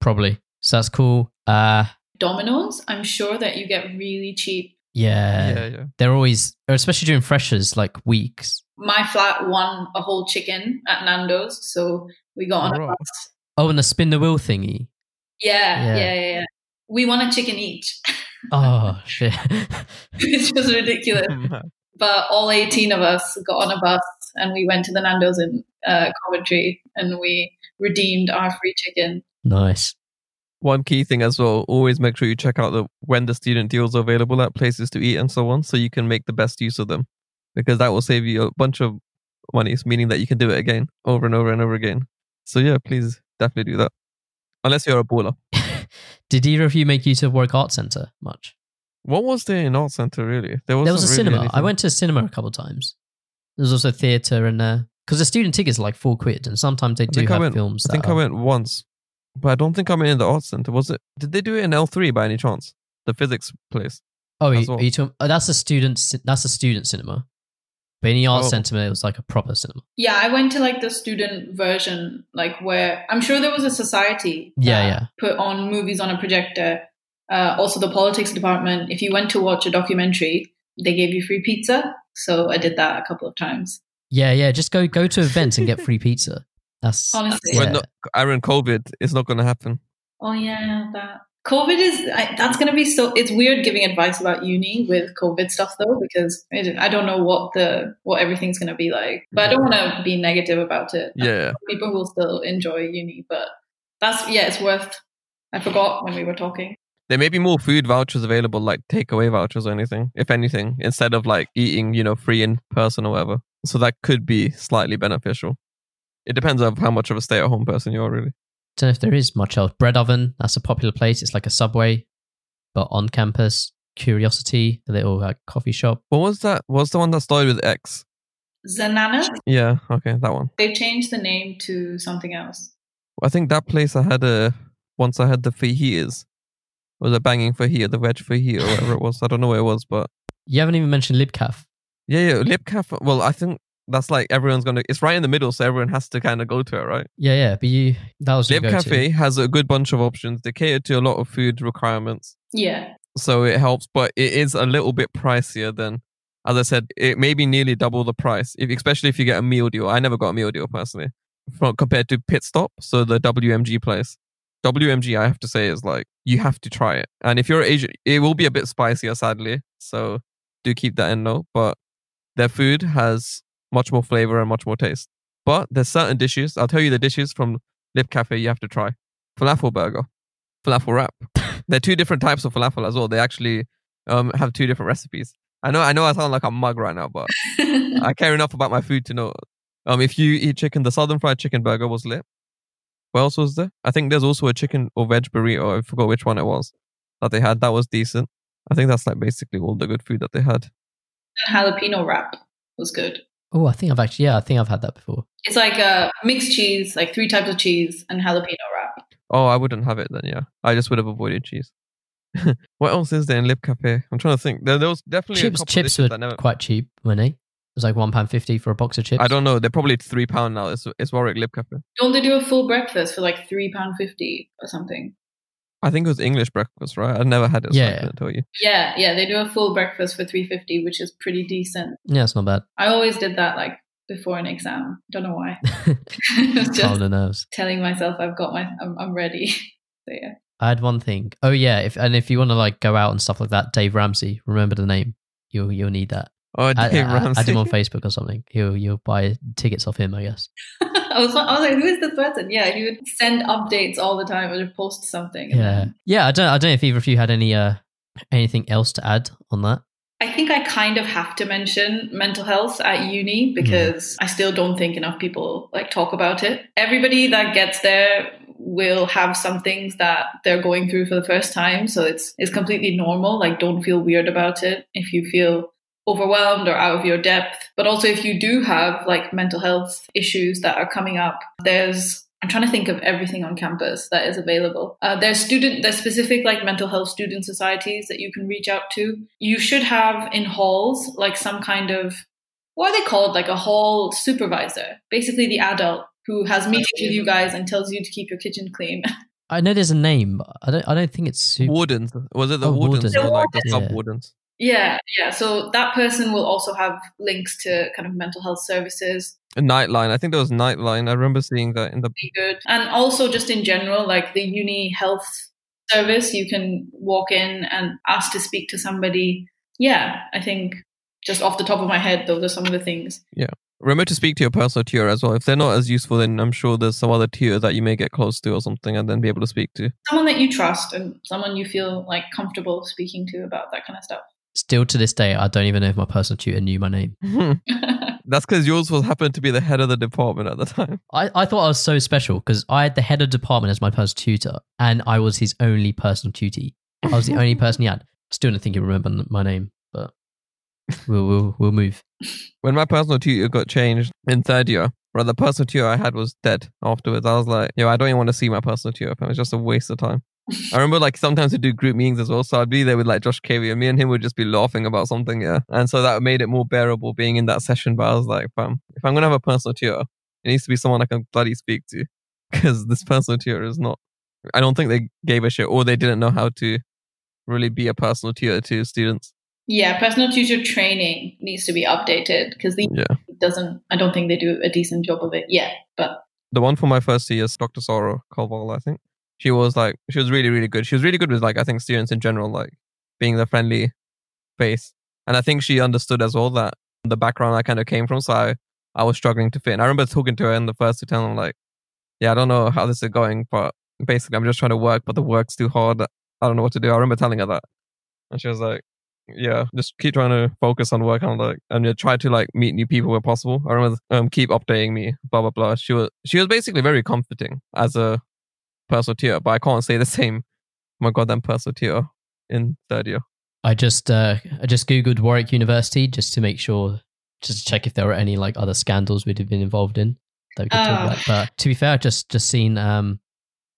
probably so that's cool. Uh, Domino's, I'm sure that you get really cheap. yeah, yeah, yeah. they're always, especially during freshers, like weeks. My flat won a whole chicken at Nando's, so we got on a Right. bus. Oh, and the spin the wheel thingy. Yeah, Yeah. yeah, yeah, yeah. We want a chicken each, Oh shit! which was ridiculous. But all 18 of us got on a bus and we went to the Nando's in uh, Coventry and we redeemed our free chicken. nice. One key thing as well, always make sure you check out the when the student deals are available at places to eat and so on, so you can make the best use of them. Because that will save you a bunch of monies, meaning that you can do it again, over and over and over again. So yeah, please definitely do that. Unless you're a baller. Did either of you make use of Warwick Art Centre much? What was there in Art Centre really? There, there was a really cinema. I went to a cinema a couple of times. There was also theatre and uh, Because the student tickets are like four quid, and sometimes they do have went- films. I think I went once, but I don't think I went in the Art center. Was it? Did they do it in L three by any chance? The physics place. Oh, are you, well. you talking, oh, that's a student. That's a student cinema. But in the art Oh. center, it was like a proper cinema. Yeah, I went to like the student version, like where I'm sure there was a society Yeah, that yeah. put on movies on a projector. Uh, also, the politics department. If you went to watch a documentary, they gave you free pizza. So I did that a couple of times. Yeah, yeah. Just go go to events and get free pizza. That's Honestly. yeah. When not, Aaron, COVID it's not going to happen. Oh yeah, that COVID is I, that's going to be so. It's weird giving advice about uni with COVID stuff though, because I don't- know what the what everything's going to be like. But I don't want to be negative about it. Yeah. people will still enjoy uni, but that's yeah, it's worth. I forgot when we were talking. There may be more food vouchers available, like takeaway vouchers or anything, if anything, instead of like eating, you know, free in person or whatever. So that could be slightly beneficial. It depends on how much of a stay at home person you are, really. Don't know if there is much else. Bread oven, that's a popular place. It's like a subway, but on campus. Curiosity, the little like coffee shop. What was that? What's the one that started with X? Xanana, Yeah, okay, that one. they've changed the name to something else. I think that place I had a once I had the fajitas. Was it banging fajita, the veg fajita, or whatever it was? I don't know where it was, but You haven't even mentioned Libcaf. yeah, yeah, Lib Cafe. Well, I think that's like everyone's gonna. It's right in the middle, so everyone has to kind of go to it, right? Yeah, yeah. But you that was your Lib. Cafe has a good bunch of options. They cater to a lot of food requirements, Yeah, so it helps. But it is a little bit pricier than, as I said, it may be nearly double the price. If, especially if you get a meal deal. I never got a meal deal personally, from compared to Pit Stop, so the WMG place. WMG, I have to say, is like you have to try it. And if you're Asian, it will be a bit spicier, sadly. So do keep that in note. But their food has much more flavor and much more taste. But there's certain dishes. I'll tell you the dishes from Lib Cafe you have to try. Falafel burger, falafel wrap. They're two different types of falafel as well. They actually um, have two different recipes. I know, I know, I sound like a mug right now, but I care enough about my food to know. Um, if you eat chicken, the southern fried chicken burger was lit. What else was there? I think there's also a chicken or veg burrito. I forgot which one it was that they had. That was decent. I think that's like basically all the good food that they had. The jalapeno wrap was good. Oh, I think I've actually yeah, I think I've had that before. It's like a mixed cheese, like three types of cheese and jalapeno wrap. Oh, I wouldn't have it then. Yeah, I just would have avoided cheese. what else is there in Lib Cafe? I'm trying to think. There, there was definitely a chips couple chips dishes were that never. quite cheap, weren't they? It was like one pound fifty for a box of chips. I don't know. They're probably three pound now. It's it's Warwick Lib Cafe. Don't they do a full breakfast for like three pound fifty or something? I think it was English breakfast, right? I never had it, so I Yeah. couldn't tell you. Yeah, yeah, they do a full breakfast for three fifty, which is pretty decent. Yeah, it's not bad. I always did that like before an exam. Don't know why. It's Calm just the nerves. telling myself I've got my, I'm, I'm ready. so yeah. I had one thing. Oh yeah, if and if you want to like go out and stuff like that, Dave Ramsey, remember the name. You'll you'll need that. Oh, Add, Dave add- Ramsey. add him on Facebook or something. He'll you'll buy tickets off him, I guess. I was, I was like, who is this person? Yeah, he would send updates all the time or post something. Yeah, yeah. I don't I don't know if either of you had any uh anything else to add on that. I think I kind of have to mention mental health at uni because I still don't think enough people like talk about it. Everybody that gets there will have some things that they're going through for the first time, so it's it's completely normal. Like don't feel weird about it if you feel overwhelmed or out of your depth. But also if you do have like mental health issues that are coming up, there's I'm trying to think of everything on campus that is available. Uh, there's student, there's specific like mental health student societies that you can reach out to. You should have in halls like some kind of what are they called? Like a hall supervisor, basically the adult who has meetings with you guys and tells you to keep your kitchen clean. I know there's a name, but I don't I don't think it's super. Wardens. Was it the Oh, wardens wardens. or like the Yeah. sub wardens? Yeah, yeah. So that person will also have links to kind of mental health services. Nightline. I think there was Nightline. I remember seeing that in the. be good. And also just in general, like the uni health service, you can walk in and ask to speak to somebody. Yeah, I think just off the top of my head, those are some of the things. Yeah. Remember to speak to your personal tutor as well. If they're not as useful, then I'm sure there's some other tutor that you may get close to or something, and then be able to speak to. Someone that you trust and someone you feel like comfortable speaking to about that kind of stuff. Still to this day, I don't even know if my personal tutor knew my name. That's because yours was happened to be the head of the department at the time. I, I thought I was so special because I had the head of department as my personal tutor, and I was his only personal tutee. I was the only person he had. Still don't think he remembered my name, but we'll we'll, we'll move. When my personal tutor got changed in third year, right, the personal tutor I had was dead afterwards. I was like, yo, I don't even want to see my personal tutor. It was just a waste of time. I remember like sometimes we do group meetings as well. So I'd be there with like Josh Cavey and me and him would just be laughing about something. Yeah. And so that made it more bearable being in that session. But I was like, fam, if I'm going to have a personal tutor, it needs to be someone I can bloody speak to because this personal tutor is not, I don't think they gave a shit or they didn't know how to really be a personal tutor to students. Yeah, personal tutor training needs to be updated because the Yeah. doesn't. I don't think they do a decent job of it yet. But The one for my first year is Dr. Sora Koval, I think. She was like, she was really, really good. She was really good with like, I think students in general, like being the friendly face. And I think she understood as well that the background I kind of came from. So I, I was struggling to fit. And I remember talking to her in the first to tell her like, yeah, I don't know how this is going, but basically I'm just trying to work, but the work's too hard. I don't know what to do. I remember telling her that. And she was like, yeah, just keep trying to focus on work and like, and try to like meet new people where possible. I remember, um, keep updating me, blah, blah, blah. She was, she was basically very comforting as a personal tutor, but I can't say the same. My goddamn personal tutor in third year. I just uh, I just googled Warwick University just to make sure, just to check if there were any like other scandals we'd have been involved in that we could talk Oh. about. But to be fair, I just just seen um,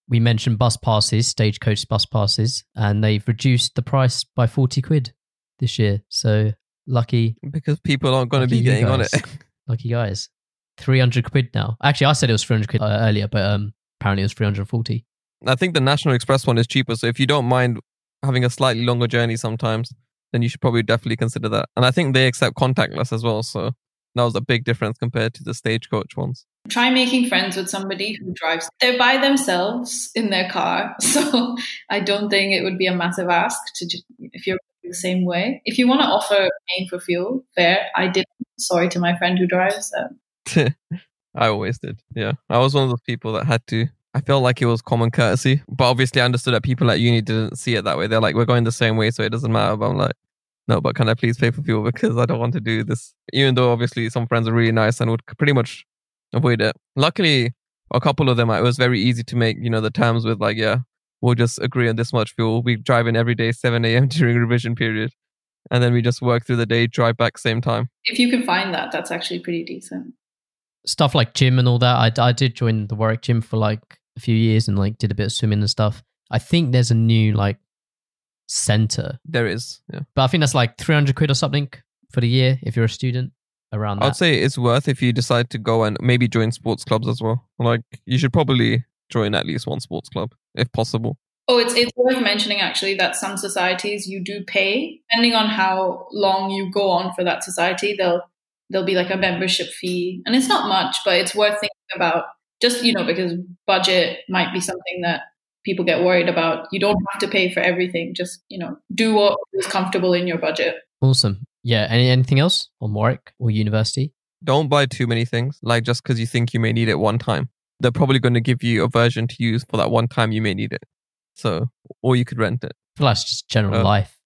we mentioned bus passes, stagecoach bus passes, and they've reduced the price by forty quid this year. So lucky, Because people aren't going to be you getting on it. lucky guys. Three hundred quid now. Actually, I said it was three hundred quid uh, earlier, but um, apparently it was three hundred forty. I think the National Express one is cheaper. So if you don't mind having a slightly longer journey sometimes, then you should probably definitely consider that. And I think they accept contactless as well. So that was a big difference compared to the stagecoach ones. try making friends with somebody who drives. They're by themselves in their car, so I don't think it would be a massive ask to just, if you're the same way. If you want to offer paying for fuel, fair. I did. Sorry to my friend who drives. Um, I always did. Yeah. I was one of those people that had to. I felt like it was common courtesy, but obviously I understood that people at uni didn't see it that way. They're like, we're going the same way, so it doesn't matter. But I'm like, no, but can I please pay for fuel because I don't want to do this? Even though obviously some friends are really nice and would pretty much avoid it. Luckily, a couple of them, it was very easy to make, you know, the terms with like, yeah, we'll just agree on this much fuel. We drive in every day, 7 a.m. during revision period. And then we just work through the day, drive back same time. if you can find that, that's actually pretty decent. Stuff like gym and all that. I, I did join the Warwick gym for like a few years and like did a bit of swimming and stuff. I think there's a new like center, There is. Yeah. but I think that's like 300 quid or something for the year if you're a student around I'd say it's worth if you decide to go and maybe join sports clubs as well. Like you should probably join at least one sports club if possible. Oh, it's it's worth mentioning actually that some societies you do pay depending on how long you go on for that society. They'll there'll be like a membership fee, and it's not much, but it's worth thinking about. Just you know, because budget might be something that people get worried about. You don't have to pay for everything. Just you know, do what is comfortable in your budget. awesome. Yeah. Any anything else on Warwick or university? Don't buy too many things, like just because you think you may need it one time. They're probably going to give you a version to use for that one time you may need it. So, or you could rent it. I feel just general Uh, life,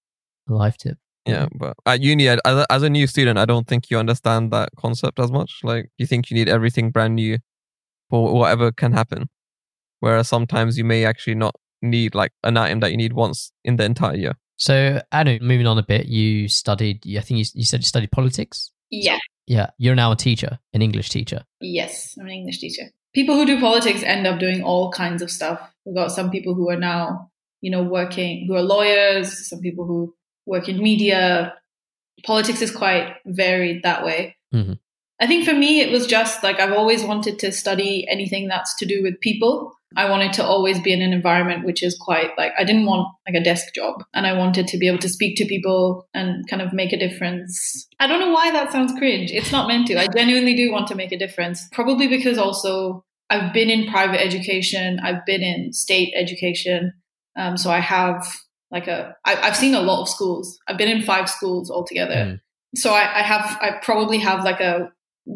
a life tip. Yeah, mm-hmm. but at uni, as a, as a new student, I don't think you understand that concept as much. Like, you think you need everything brand new for whatever can happen. Whereas sometimes you may actually not need like an item that you need once in the entire year. So, Anu, moving on a bit, you studied, I think you, you said you studied politics. Yeah. Yeah. You're now a teacher, an English teacher. Yes, I'm an English teacher. People who do politics end up doing all kinds of stuff. We've got some people who are now, you know, working, who are lawyers, some people who work in media. Politics is quite varied that way. Mhm. I think for me, it was just like I've always wanted to study anything that's to do with people. I wanted to always be in an environment which is quite like I didn't want like a desk job and I wanted to be able to speak to people and kind of make a difference. I don't know why that sounds cringe. It's not meant to. I genuinely do want to make a difference. Probably because also I've been in private education, I've been in state education. Um, so I have like a, I, I've seen a lot of schools. I've been in five schools altogether. Mm. So I, I have, I probably have like a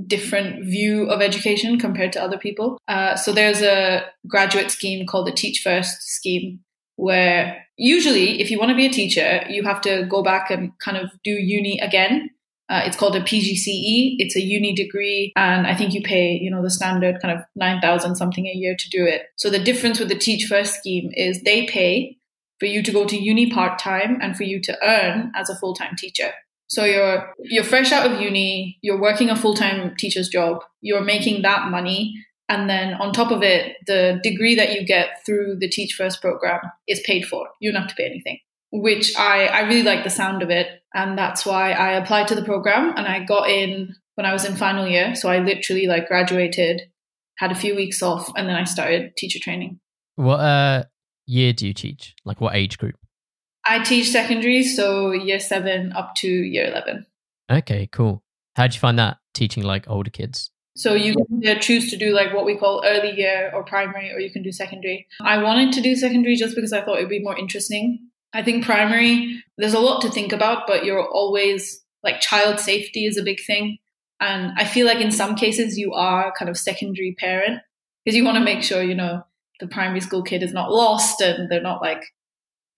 different view of education compared to other people. Uh, so there's a graduate scheme called the Teach First scheme, where usually if you want to be a teacher, you have to go back and kind of do uni again. Uh, it's called a PGCE. It's a uni degree, and I think you pay, you know, the standard kind of nine thousand something a year to do it. So the difference with the Teach First scheme is they pay for you to go to uni part time and for you to earn as a full time teacher. So you're you're fresh out of uni, you're working a full-time teacher's job, you're making that money, and then on top of it, the degree that you get through the Teach First program is paid for. You don't have to pay anything. Which I, I really like the sound of it. And that's why I applied to the program and I got in when I was in final year. So I literally like graduated, had a few weeks off, and then I started teacher training. What uh year do you teach? Like what age group? I teach secondary, so year seven up to year 11. Okay, cool. How'd you find that teaching like older kids? So you can uh, choose to do like what we call early year or primary, or you can do secondary. I wanted to do secondary just because I thought it'd be more interesting. I think primary, there's a lot to think about, but you're always like child safety is a big thing. And I feel like in some cases you are kind of secondary parent because you want to make sure, you know, the primary school kid is not lost and they're not like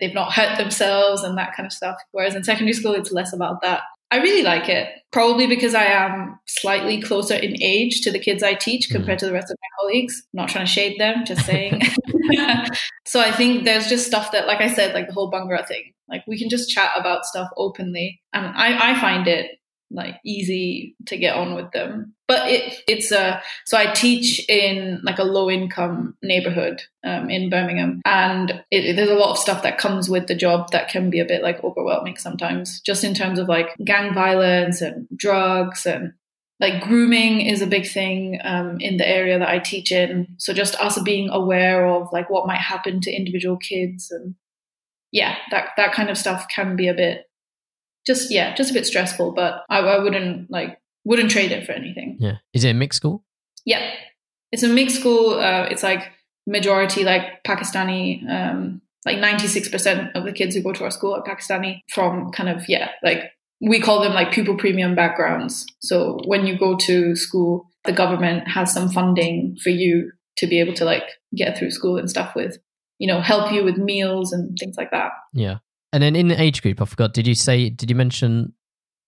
they've not hurt themselves and that kind of stuff. Whereas in secondary school, it's less about that. I really like it, probably because I am slightly closer in age to the kids I teach compared mm. to the rest of my colleagues. I'm not trying to shade them, just saying. so I think there's just stuff that, like I said, like the whole Bhangra thing, like we can just chat about stuff openly. And I, I find it like easy to get on with them. But it it's a so I teach in like a low income neighborhood um, in Birmingham, and it, there's a lot of stuff that comes with the job that can be a bit like overwhelming sometimes, just in terms of like gang violence and drugs and like grooming is a big thing um, in the area that I teach in. So just us being aware of like what might happen to individual kids and yeah, that that kind of stuff can be a bit just yeah, just a bit stressful. But I, I wouldn't like wouldn't trade it for anything. Yeah, is it a mixed school? Yeah, it's a mixed school. Uh, it's like majority like Pakistani. Um, like ninety six percent of the kids who go to our school are Pakistani from kind of yeah, like we call them like pupil premium backgrounds. So when you go to school, the government has some funding for you to be able to like get through school and stuff with, you know, help you with meals and things like that. Yeah. And then in the age group, I forgot. Did you say? Did you mention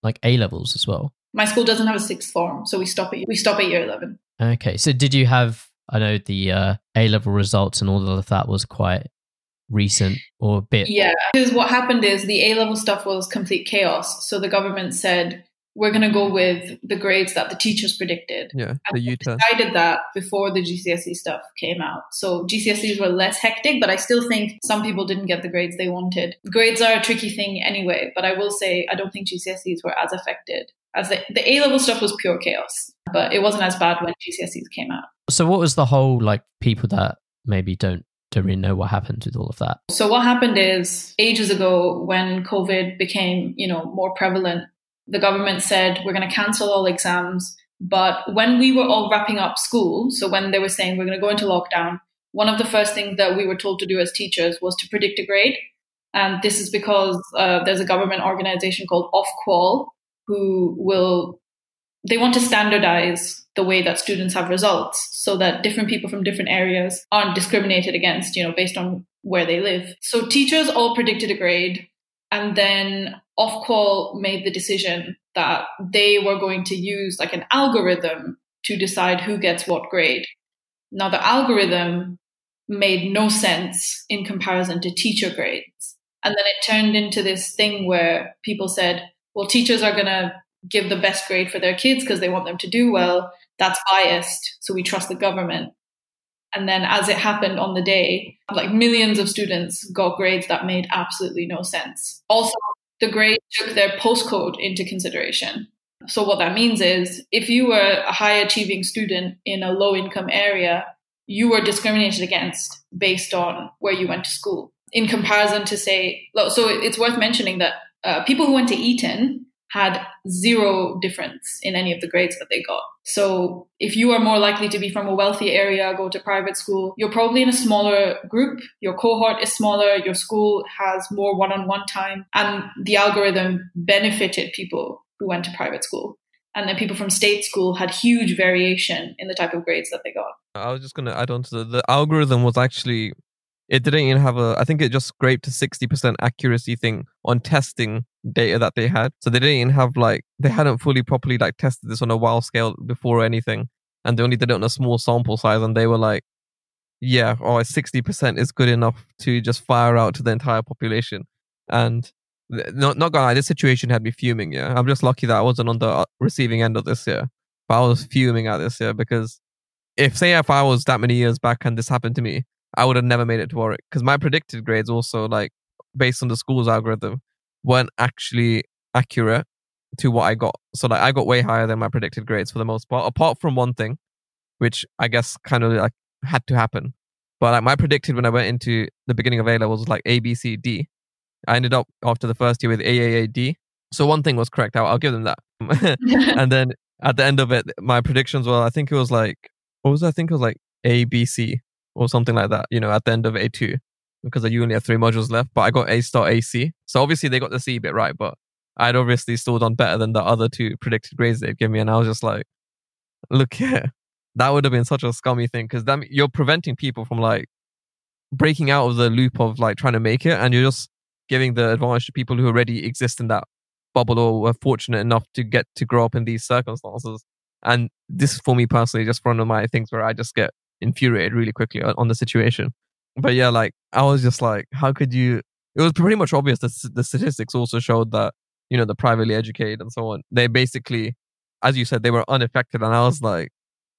like A levels as well? My school doesn't have a sixth form, so we stop at we stop at year eleven. Okay, so did you have? I know the uh, A level results and all of that was quite recent or a bit. Yeah, because what happened is the A level stuff was complete chaos. So the government said we're going to go with the grades that the teachers predicted. Yeah, the UTA. decided that before the GCSE stuff came out. So GCSEs were less hectic, but I still think some people didn't get the grades they wanted. Grades are a tricky thing anyway, but I will say I don't think GCSEs were as affected as the, the A level stuff was pure chaos, but it wasn't as bad when GCSEs came out. So what was the whole like people that maybe don't don't really know what happened with all of that. So what happened is ages ago when COVID became, you know, more prevalent the government said we're going to cancel all exams. But when we were all wrapping up school, so when they were saying we're going to go into lockdown, one of the first things that we were told to do as teachers was to predict a grade. And this is because uh, there's a government organization called Ofqual who will, they want to standardize the way that students have results so that different people from different areas aren't discriminated against, you know, based on where they live. So teachers all predicted a grade. And then Ofqual made the decision that they were going to use like an algorithm to decide who gets what grade. Now, the algorithm made no sense in comparison to teacher grades. And then it turned into this thing where people said, well, teachers are going to give the best grade for their kids because they want them to do well. That's biased. So we trust the government. And then as it happened on the day, like millions of students got grades that made absolutely no sense. Also, the grade took their postcode into consideration. So what that means is if you were a high achieving student in a low income area, you were discriminated against based on where you went to school. In comparison to say, so it's worth mentioning that uh, people who went to Eton had zero difference in any of the grades that they got. So if you are more likely to be from a wealthy area, go to private school, you're probably in a smaller group. Your cohort is smaller. Your school has more one-on-one time and the algorithm benefited people who went to private school. And then people from state school had huge variation in the type of grades that they got. I was just going to add on to the, the algorithm was actually it didn't even have a i think it just scraped a 60% accuracy thing on testing data that they had. So they didn't even have like they hadn't fully properly like tested this on a wild scale before or anything. And they only did it on a small sample size and they were like yeah oh 60% is good enough to just fire out to the entire population. And not not gonna lie, this situation had me fuming. Yeah, I'm just lucky that I wasn't on the uh, receiving end of this year, but I was fuming at this year because if say if I was that many years back and this happened to me, I would have never made it to Warwick because my predicted grades also like based on the school's algorithm weren't actually accurate to what I got. So like I got way higher than my predicted grades for the most part, apart from one thing, which I guess kind of like had to happen. But like my predicted when I went into the beginning of A levels was like A B C D. I ended up after the first year with AAAD. So one thing was correct. I'll, I'll give them that. and then at the end of it, my predictions were I think it was like what was it? I think it was like A B C or something like that. You know, at the end of A two because you only have three modules left. But I got A star AC. So obviously they got the C bit right, but I'd obviously still done better than the other two predicted grades they'd give me. And I was just like, look here, that would have been such a scummy thing because you're preventing people from like breaking out of the loop of like trying to make it. And you're just giving the advantage to people who already exist in that bubble or were fortunate enough to get to grow up in these circumstances. And this for me personally, just one of my things where I just get infuriated really quickly on the situation. But yeah, like I was just like, how could you? It was pretty much obvious that the statistics also showed that you know, the privately educated and so on. They basically, as you said, they were unaffected. And I was like,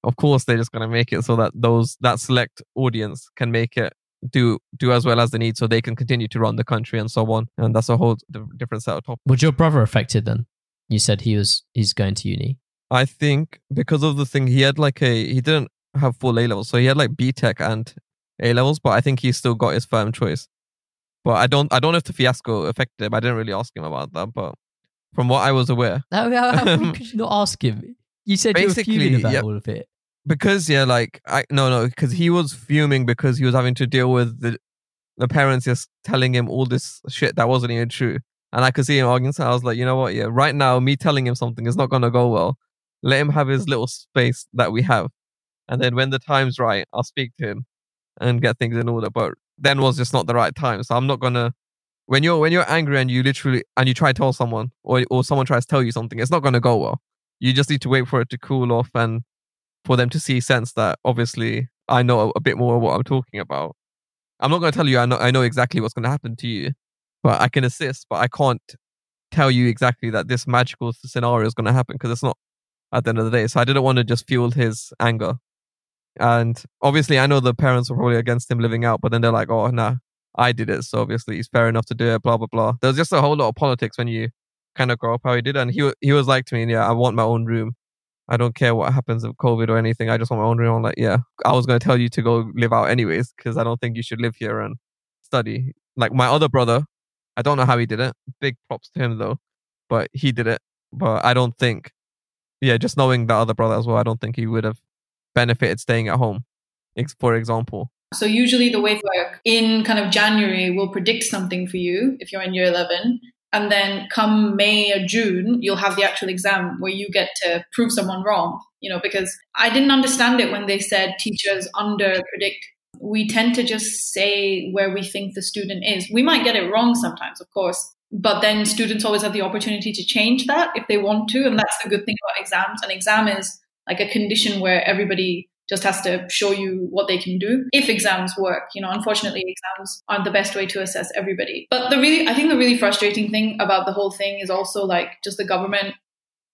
of course, they're just going to make it so that those, that select audience can make it do do as well as they need so they can continue to run the country and so on and that's a whole different set of topics was your brother affected then you said he was he's going to uni i think because of the thing he had like a he didn't have full a levels so he had like BTEC and a levels but i think he still got his firm choice but i don't i don't know if the fiasco affected him i didn't really ask him about that but from what I was aware. How, how, how could you not ask him? You said you were fuming about all of it. Because yeah, like I no no, because he was fuming because he was having to deal with the the parents just telling him all this shit that wasn't even true. And I could see him arguing. So I was like, you know what? Yeah, right now, me telling him something is not going to go well. Let him have his little space that we have. And then when the time's right, I'll speak to him and get things in order. But then was just not the right time. So I'm not to when you're when you're angry and you literally and you try to tell someone or or someone tries to tell you something, it's not to go well. You just need to wait for it to cool off and for them to see sense that obviously I know a bit more what I'm talking about. I'm not to tell you I know I know exactly what's to happen to you, but I can assist. But I can't tell you exactly that this magical scenario is to happen because it's not at the end of the day. So I didn't want to just fuel his anger. And obviously, I know the parents were probably against him living out, but then they're like, "Oh, nah, I did it, so obviously he's fair enough to do it. Blah blah blah. There's just a whole lot of politics when you kind of grow up how he did, and he he was like to me, yeah, I want my own room. I don't care what happens with COVID or anything. I just want my own room. I'm like, yeah, I was going to tell you to go live out anyways, because I don't think you should live here and study. Like my other brother, I don't know how he did it. Big props to him though, but he did it. But I don't think, yeah, just knowing the other brother as well, I don't think he would have benefited staying at home, for example. So usually the way it works in kind of January, we'll predict something for you if you're in year 11. And then come May or June, you'll have the actual exam where you get to prove someone wrong, you know, because I didn't understand it when they said teachers under predict. We tend to just say where we think the student is. We might get it wrong sometimes, of course, but then students always have the opportunity to change that if they want to. And that's the good thing about exams. An exam is like a condition where everybody just has to show you what they can do if exams work. You know unfortunately exams aren't the best way to assess everybody. But the really i think the really frustrating thing about the whole thing is also like just the government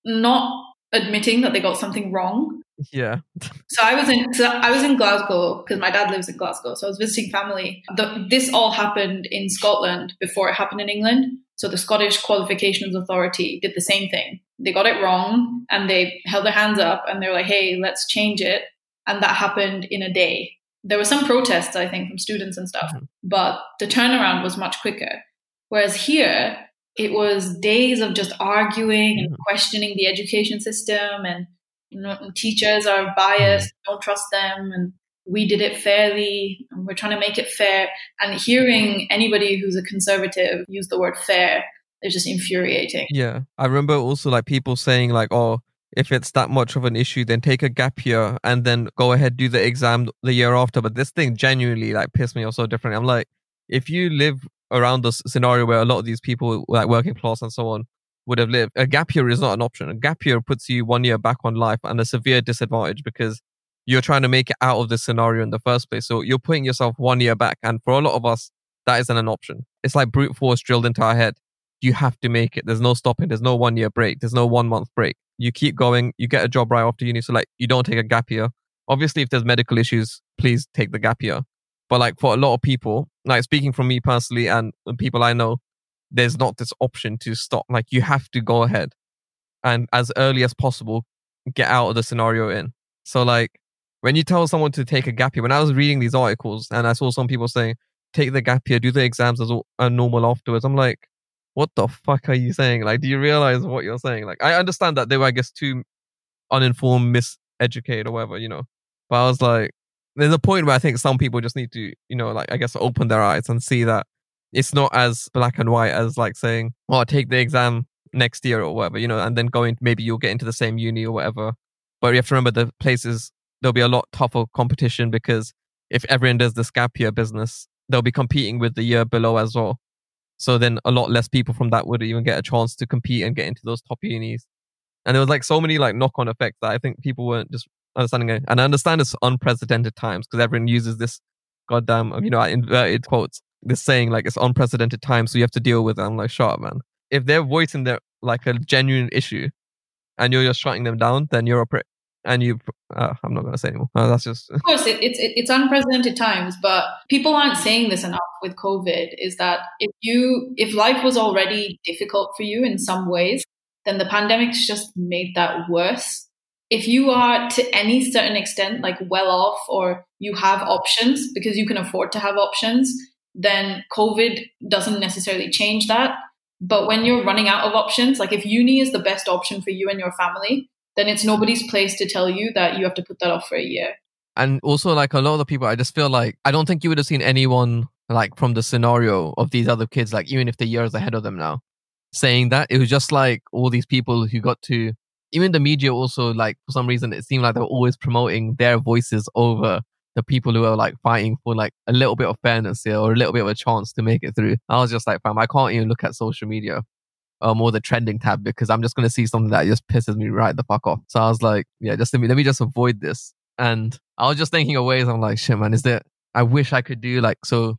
not admitting that they got something wrong. Yeah. So i was in so i was in glasgow because my dad lives in glasgow so i was visiting family. The, this all happened in scotland before it happened in england. So the Scottish Qualifications Authority did the same thing. They got it wrong and they held their hands up and they're like, hey, let's change it and that happened in a day. There were some protests, I think, from students and stuff, mm-hmm. but the turnaround was much quicker. Whereas here, it was days of just arguing and mm-hmm. questioning the education system, and you know, teachers are biased, mm-hmm. don't trust them, and we did it fairly, and we're trying to make it fair. And hearing anybody who's a conservative use the word fair is just infuriating. Yeah, I remember also like people saying like, "Oh, if it's that much of an issue, then take a gap year and then go ahead do the exam the year after. But this thing genuinely like pissed me off so differently. I'm like, if you live around the scenario where a lot of these people, like working class and so on, would have lived, a gap year is not an option. A gap year puts you one year back on life and a severe disadvantage because you're trying to make it out of this scenario in the first place. So you're putting yourself one year back. And for a lot of us, that isn't an option. It's like brute force drilled into our head you have to make it. There's no stopping. There's no one year break. There's no one month break. You keep going. You get a job right after uni. So like you don't take a gap year. Obviously, if there's medical issues, please take the gap year. But like for a lot of people, like speaking from me personally and people I know, there's not this option to stop. Like you have to go ahead and as early as possible get out of the scenario in. So like when you tell someone to take a gap year, when I was reading these articles and I saw some people saying, take the gap year, do the exams as a normal afterwards, I'm like, what the fuck are you saying? Like, do you realize what you're saying? Like, I understand that they were, I guess, too uninformed, miseducated or whatever, you know. But I was like, there's a point where I think some people just need to, you know, like, I guess, open their eyes and see that it's not as black and white as like saying, oh, take the exam next year or whatever, you know, and then going, maybe you'll get into the same uni or whatever. But you have to remember the places, there'll be a lot tougher competition because if everyone does the gap year business, they'll be competing with the year below as well. So then a lot less people from that would even get a chance to compete and get into those top unis. And there was like so many like knock on effects that I think people weren't just understanding it. And I understand it's unprecedented times because everyone uses this goddamn, you know, inverted quotes, this saying like it's unprecedented times. So you have to deal with it. I'm like, shut up, man. If they're voicing their like a genuine issue and you're just shutting them down, then you're a prick and you uh, i'm not going to say anymore. Uh, that's just of course it, it's it, it's unprecedented times but people aren't saying this enough with covid is that if you if life was already difficult for you in some ways then the pandemic's just made that worse. If you are to any certain extent like well off or you have options because you can afford to have options then covid doesn't necessarily change that. But when you're running out of options like if uni is the best option for you and your family then it's nobody's place to tell you that you have to put that off for a year. And also, like a lot of the people, I just feel like I don't think you would have seen anyone like from the scenario of these other kids, like even if the years ahead of them now, saying that. It was just like all these people who got to, even the media also, like for some reason, it seemed like they were always promoting their voices over the people who are like fighting for like a little bit of fairness here or a little bit of a chance to make it through. I was just like, fam, I can't even look at social media um, or the trending tab because I'm just going to see something that just pisses me right the fuck off. So I was like, yeah, just let me, let me just avoid this. And I was just thinking of ways. I'm like, shit, man, is there, I wish I could do like, so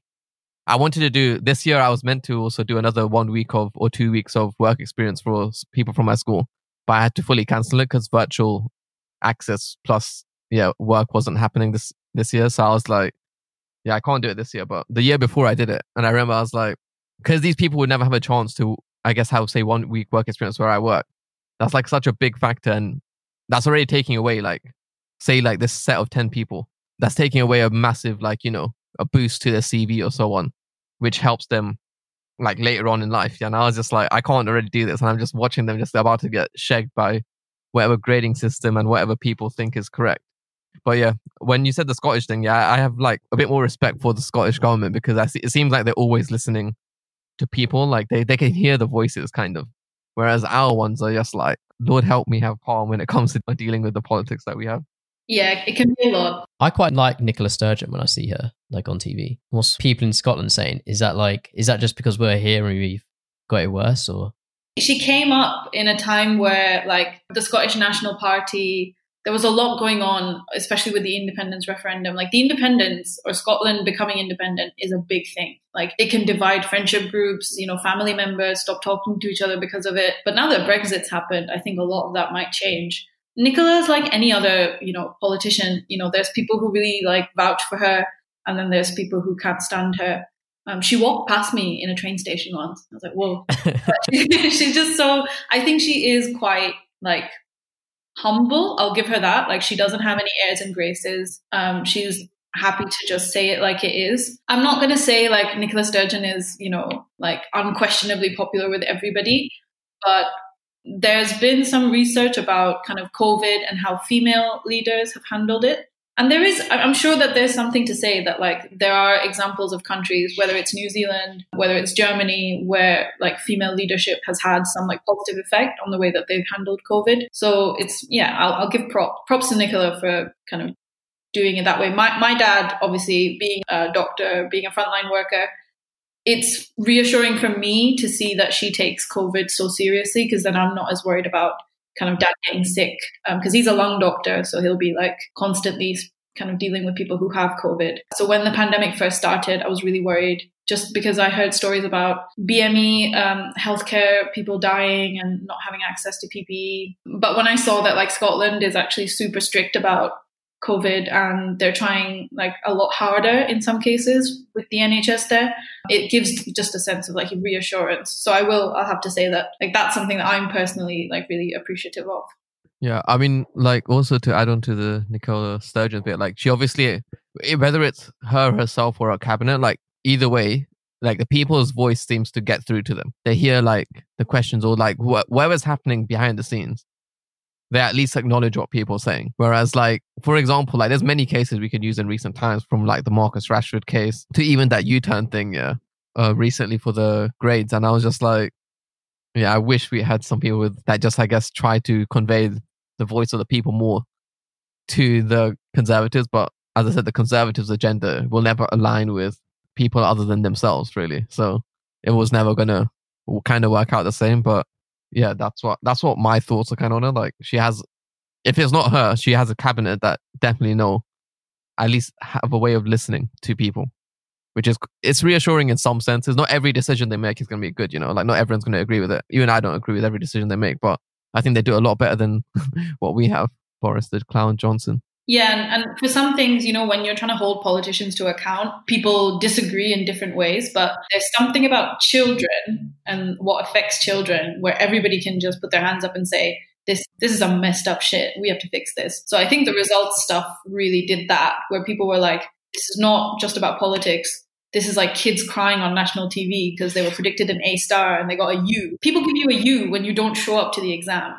I wanted to do this year. I was meant to also do another one week of or two weeks of work experience for people from my school, but I had to fully cancel it because virtual access plus, yeah, work wasn't happening this, this year. So I was like, yeah, I can't do it this year. But the year before I did it. And I remember I was like, because these people would never have a chance to I guess how say one week work experience where I work. That's like such a big factor, and that's already taking away like say like this set of ten people. That's taking away a massive like you know a boost to their CV or so on, which helps them like later on in life. Yeah, and I was just like, I can't already do this, and I'm just watching them just about to get shagged by whatever grading system and whatever people think is correct. But yeah, when you said the Scottish thing, yeah, I have like a bit more respect for the Scottish government because I see, it seems like they're always listening to people. Like they, they can hear the voices kind of. Whereas our ones are just like, Lord help me have calm when it comes to dealing with the politics that we have. Yeah, it can be a lot. I quite like Nicola Sturgeon when I see her like on TV. What's people in Scotland saying? Is that like is that just because we're here and we've got it worse or she came up in a time where like the Scottish National Party there was a lot going on, especially with the independence referendum. Like the independence or Scotland becoming independent is a big thing. Like it can divide friendship groups, you know, family members stop talking to each other because of it. But now that Brexit's happened, I think a lot of that might change. Nicola is like any other, you know, politician. You know, there's people who really like vouch for her, and then there's people who can't stand her. Um, she walked past me in a train station once. I was like, whoa. she's just so, I think she is quite like humble. I'll give her that. Like she doesn't have any airs and graces. Um, she's happy to just say it like it is. I'm not going to say like Nicola Sturgeon is, you know, like unquestionably popular with everybody, but there's been some research about kind of COVID and how female leaders have handled it and there is i'm sure that there's something to say that like there are examples of countries whether it's new zealand whether it's germany where like female leadership has had some like positive effect on the way that they've handled covid. So it's yeah i'll, I'll give prop, props to nicola for kind of doing it that way. My, my dad obviously being a doctor being a frontline worker it's reassuring for me to see that she takes covid so seriously because then i'm not as worried about kind of dad getting sick because um, he's a lung doctor, so he'll be like constantly kind of dealing with people who have COVID. So when the pandemic first started, I was really worried just because I heard stories about BME, um, healthcare, people dying and not having access to PPE. But when I saw that like Scotland is actually super strict about COVID and they're trying like a lot harder in some cases with the NHS there, it gives just a sense of like reassurance. So I will, I'll have to say that like that's something that I'm personally like really appreciative of. Yeah, I mean, like also to add on to the Nicola Sturgeon bit, like she obviously, whether it's her herself or a cabinet, like either way, like the people's voice seems to get through to them. They hear like the questions or like wh- whatever's happening behind the scenes. They at least acknowledge what people are saying. Whereas, like for example, like there's many cases we could use in recent times, from like the Marcus Rashford case to even that U-turn thing, yeah, uh, recently for the grades. And I was just like, yeah, I wish we had some people with that just, I guess, try to convey the voice of the people more to the conservatives. But as I said, the conservatives' agenda will never align with people other than themselves, really. So it was never gonna kind of work out the same. But yeah, that's what that's what my thoughts are kind of on it. Like she has, if it's not her, she has a cabinet that definitely know, at least have a way of listening to people, which is it's reassuring in some senses. Not every decision they make is gonna be good, you know. Like not everyone's gonna agree with it. You and I don't agree with every decision they make, but I think they do a lot better than what we have. Boris the Clown Johnson. Yeah, and, and, for some things, you know, when you're trying to hold politicians to account, people disagree in different ways. But there's something about children and what affects children where everybody can just put their hands up and say, this this is a messed up shit. We have to fix this. So I think the results stuff really did that, where people were like, this is not just about politics. This is like kids crying on national TV because they were predicted an A star and they got a U. People give you a U when you don't show up to the exam.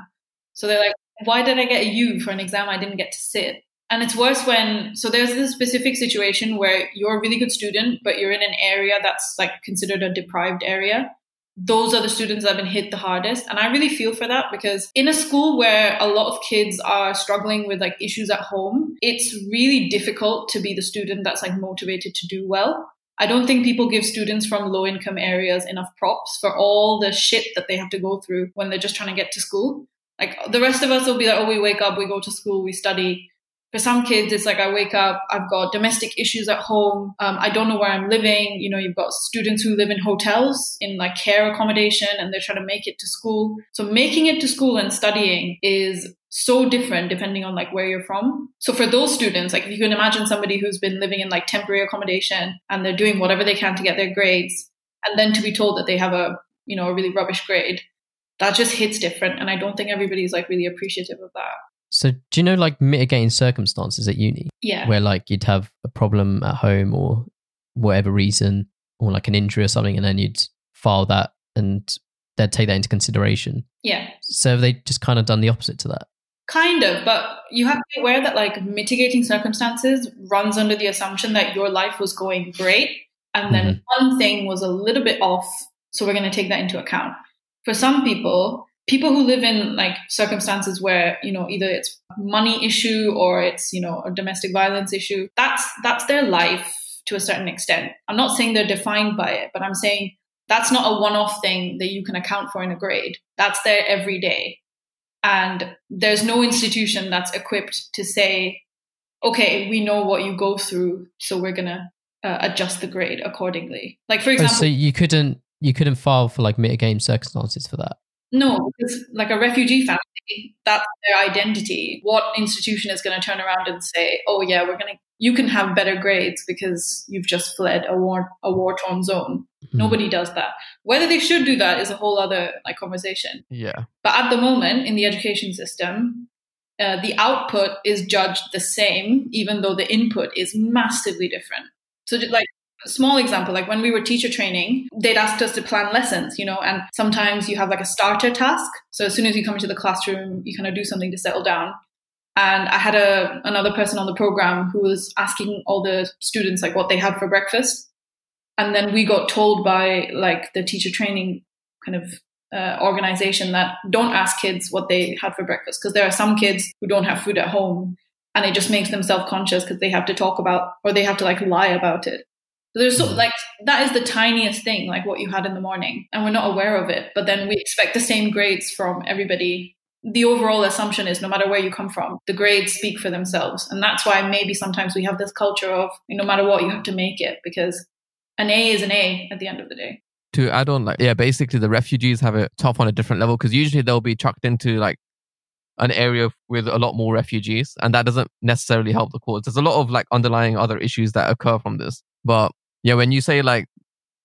So they're like, why did I get a U for an exam I didn't get to sit? And it's worse when, so there's this specific situation where you're a really good student, but you're in an area that's like considered a deprived area. Those are the students that have been hit the hardest. And I really feel for that because in a school where a lot of kids are struggling with like issues at home, it's really difficult to be the student that's like motivated to do well. I don't think people give students from low income areas enough props for all the shit that they have to go through when they're just trying to get to school. Like the rest of us will be like, oh, we wake up, we go to school, we study, for some kids, it's like I wake up, I've got domestic issues at home, um, I don't know where I'm living. You know, you've got students who live in hotels in like care accommodation and they're trying to make it to school. So making it to school and studying is so different depending on like where you're from. So for those students, like if you can imagine somebody who's been living in like temporary accommodation and they're doing whatever they can to get their grades, and then to be told that they have a you know a really rubbish grade, that just hits different. And I don't think everybody's like really appreciative of that. So, do you know like mitigating circumstances at uni? Yeah. Where like you'd have a problem at home or whatever reason, or like an injury or something, and then you'd file that and they'd take that into consideration. Yeah. So, have they just kind of done the opposite to that? Kind of, but you have to be aware that like mitigating circumstances runs under the assumption that your life was going great and then mm-hmm. one thing was a little bit off. So, we're going to take that into account. For some people, people who live in like circumstances where you know either it's money issue or it's you know a domestic violence issue that's that's their life to a certain extent. I'm not saying they're defined by it but i'm saying that's not a one-off thing that you can account for in a grade. That's there every day. And there's no institution that's equipped to say okay we know what you go through so we're gonna uh, adjust the grade accordingly. Like for example oh, so you couldn't you couldn't file for like mitigating circumstances for that no, because like a refugee family, that's their identity. What institution is going to turn around and say, "Oh yeah, we're going to you can have better grades because you've just fled a war a war torn zone." Mm-hmm. Nobody does that. Whether they should do that is a whole other like conversation. Yeah. But at the moment in the education system, uh, the output is judged the same, even though the input is massively different. So, like small example like when we were teacher training they'd asked us to plan lessons you know and sometimes you have like a starter task. So as soon as you come into the classroom you kind of do something to settle down. And i had a another person on the program who was asking all the students like what they had for breakfast. And then we got told by like the teacher training kind of uh, organization that don't ask kids what they had for breakfast because there are some kids who don't have food at home and it just makes them self-conscious because they have to talk about or they have to like lie about it there's so mm-hmm. like that is the tiniest thing, like what you had in the morning, and we're not aware of it. But then we expect the same grades from everybody. The overall assumption is no matter where you come from, the grades speak for themselves, and that's why maybe sometimes we have this culture of no matter what you have to make it because An A is an A at the end of the day. To add on, like, yeah, basically the refugees have it tough on a different level because usually they'll be chucked into like an area with a lot more refugees, and that doesn't necessarily help the cause. There's a lot of like underlying other issues that occur from this. But yeah, when you say like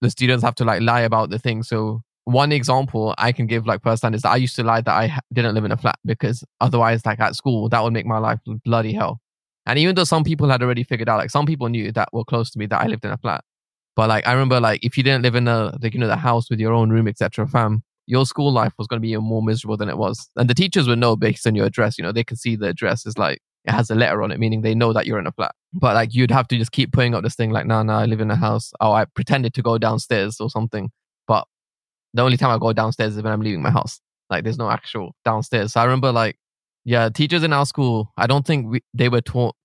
the students have to like lie about the thing, so one example I can give like firsthand is that I used to lie that I didn't live in a flat because otherwise, like at school, that would make my life bloody hell. And even though some people had already figured out, like some people knew that were close to me that I lived in a flat. But like I remember, like if you didn't live in a like you know the house with your own room, etc., fam, your school life was going to be even more miserable than it was. And the teachers would know based on your address. You know, they can see the address is like it has a letter on it, meaning they know that you're in a flat. But like you'd have to just keep putting up this thing like, nah, nah, I live in a house. Oh, I pretended to go downstairs or something. But the only time I go downstairs is when I'm leaving my house. Like there's no actual downstairs. So I remember like, yeah, teachers in our school, I don't think we, they were taught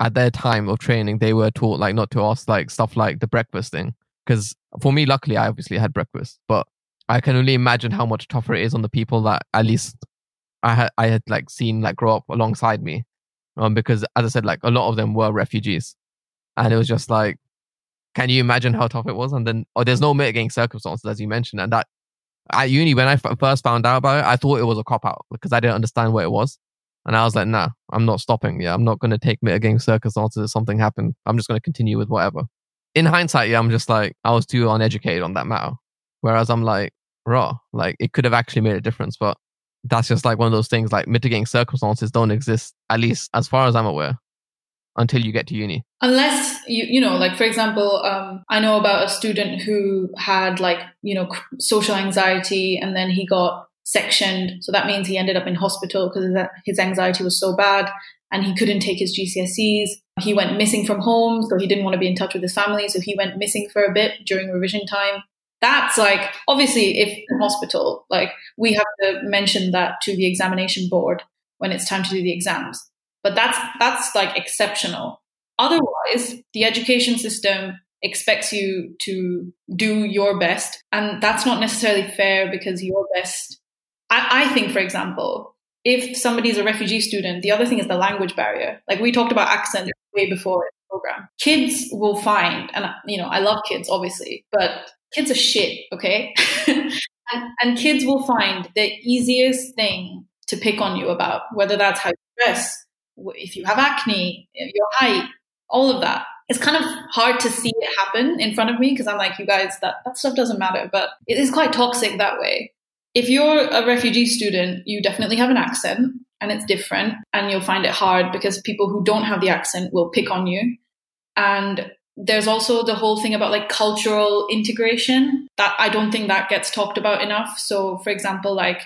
at their time of training, they were taught like not to ask like stuff like the breakfast thing. Because for me, luckily, I obviously had breakfast, but I can only imagine how much tougher it is on the people that at least I had I had like seen like grow up alongside me, um, because as I said, like a lot of them were refugees, and it was just like, can you imagine how tough it was? And then oh, there's no mitigating circumstances as you mentioned, and that at uni when I f- first found out about it, I thought it was a cop out because I didn't understand what it was, and I was like, nah, I'm not stopping. Yeah, I'm not going to take mitigating circumstances if something happened. I'm just going to continue with whatever. In hindsight, yeah, I'm just like I was too uneducated on that matter. Whereas I'm like, raw, like it could have actually made a difference, but that's just like one of those things like mitigating circumstances don't exist, at least as far as I'm aware, until you get to uni. Unless you, you know, like for example, um, I know about a student who had like, you know, social anxiety and then he got sectioned. So that means he ended up in hospital because his anxiety was so bad and he couldn't take his GCSEs. He went missing from home, so he didn't want to be in touch with his family. So he went missing for a bit during revision time that's like obviously if in hospital like we have to mention that to the examination board when it's time to do the exams. But that's that's like exceptional. Otherwise the education system expects you to do your best and that's not necessarily fair because your best I, I think for example if somebody's a refugee student the other thing is the language barrier. Like we talked about accent way before program kids will find and you know i love kids obviously but kids are shit, okay? and, and kids will find the easiest thing to pick on you about, whether that's how you dress, if you have acne, your height, all of that. It's kind of hard to see it happen in front of me because I'm like, you guys, that, that stuff doesn't matter, but it is quite toxic that way. If you're a refugee student, you definitely have an accent and it's different, and you'll find it hard because people who don't have the accent will pick on you. And there's also the whole thing about like cultural integration that I don't think that gets talked about enough. So, for example, like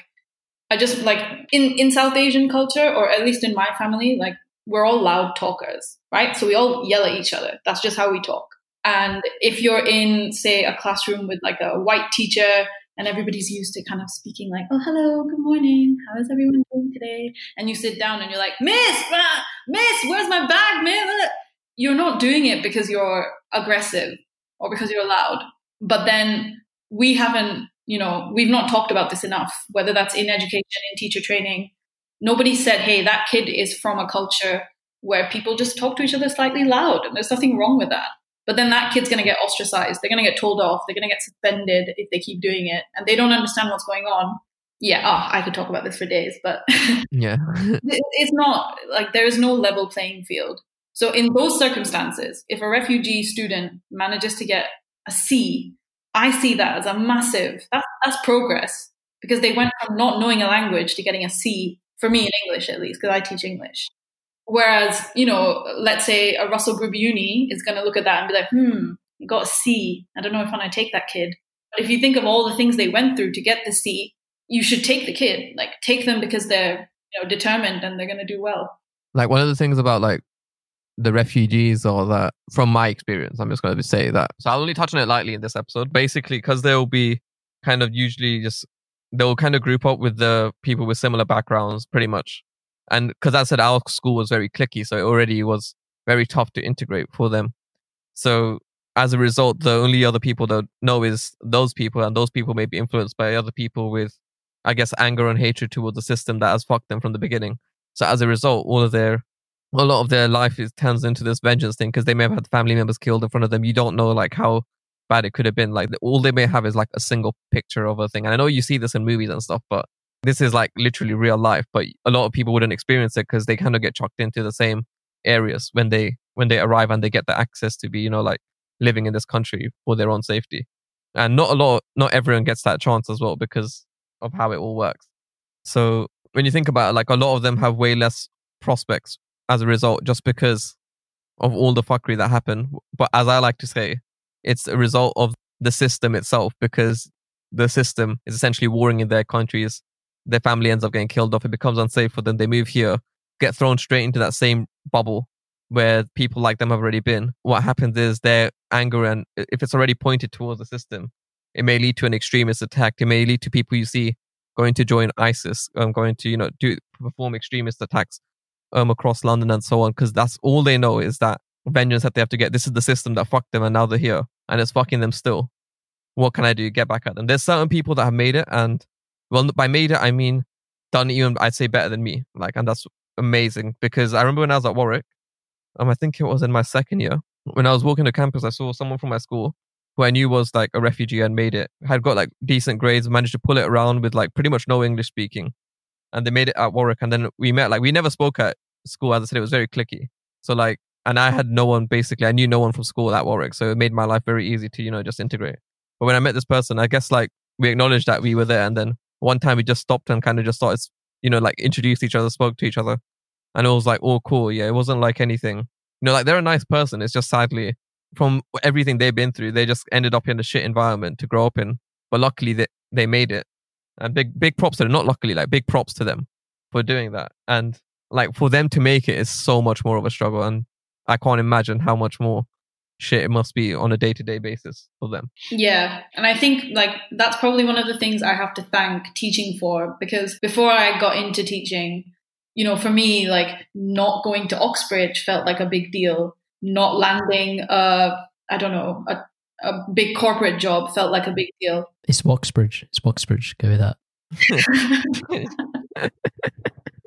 I just like in in South Asian culture, or at least in my family, like we're all loud talkers, right? So we all yell at each other. That's just how we talk. And if you're in, say, a classroom with like a white teacher and everybody's used to kind of speaking like, oh, hello, good morning, how is everyone doing today? And you sit down and you're like, Miss, uh, Miss, where's my bag, man? You're not doing it because you're aggressive or because you're loud. But then we haven't, you know, we've not talked about this enough, whether that's in education, in teacher training. Nobody said, hey, that kid is from a culture where people just talk to each other slightly loud, and there's nothing wrong with that. But then that kid's going to get ostracized. They're going to get told off. They're going to get suspended if they keep doing it, and they don't understand what's going on. Yeah, oh, I could talk about this for days, but yeah, it's not like there is no level playing field. So in those circumstances, if a refugee student manages to get a C, I see that as a massive, that's, that's progress because they went from not knowing a language to getting a C for me in English at least, because I teach English. Whereas, you know, let's say a Russell Group uni is going to look at that and be like, hmm, you got a C. I don't know if I want to take that kid. But if you think of all the things they went through to get the C, you should take the kid. Like, take them because they're, you know, determined and they're going to do well. Like, one of the things about like the refugees or that from my experience i'm just going to say that. So i'll only touch on it lightly in this episode basically because they'll be kind of usually just they'll kind of group up with the people with similar backgrounds pretty much. And because i said our school was very clicky so it already was very tough to integrate for them. So as a result the only other people that know is those people and those people may be influenced by other people with i guess anger and hatred towards the system that has fucked them from the beginning. So as a result all of their a lot of their life is turns into this vengeance thing because they may have had family members killed in front of them. You don't know like how bad it could have been. Like all they may have is like a single picture of a thing. And I know you see this in movies and stuff, but this is like literally real life. But a lot of people wouldn't experience it because they kind of get chucked into the same areas when they when they arrive and they get the access to be, you know, like living in this country for their own safety. And not a lot, not everyone gets that chance as well because of how it all works. So when you think about it, like a lot of them have way less prospects as a result just because of all the fuckery that happened. But as I like to say, it's a result of the system itself because the system is essentially warring in their countries. Their family ends up getting killed off. It becomes unsafe for them. They move here, get thrown straight into that same bubble where people like them have already been. What happens is their anger and if it's already pointed towards the system, it may lead to an extremist attack. It may lead to people you see going to join ISIS, um, going to, you know, do perform extremist attacks um, across London and so on, because that's all they know is that vengeance that they have to get. This is the system that fucked them and now they're here and it's fucking them still. What can I do? Get back at them. There's certain people that have made it and, well, by made it, I mean done even, I'd say better than me. Like, and that's amazing because I remember when I was at Warwick, um, I think it was in my second year, when I was walking to campus, I saw someone from my school who I knew was like a refugee and made it, had got like decent grades, managed to pull it around with like pretty much no English speaking. And they made it at Warwick. And then we met, like, we never spoke at school. As I said, it was very clicky. So, like, and I had no one basically, I knew no one from school at Warwick. So it made my life very easy to, you know, just integrate. But when I met this person, I guess like we acknowledged that we were there. And then one time we just stopped and kind of just started, you know, like introduced each other, spoke to each other. And it was like, oh, cool. Yeah. It wasn't like anything. You know, like they're a nice person. It's just sadly from everything they've been through, they just ended up in a shit environment to grow up in. But luckily, they, they made it. And big, big props to them. Not luckily, like big props to them for doing that. And like for them to make it is so much more of a struggle. And I can't imagine how much more shit it must be on a day to day basis for them. Yeah. And I think like that's probably one of the things I have to thank teaching for because before I got into teaching, you know, for me, like not going to Oxbridge felt like a big deal not landing a I don't know a, a big corporate job felt like a big deal. It's Woxbridge. It's Woxbridge. Go with that.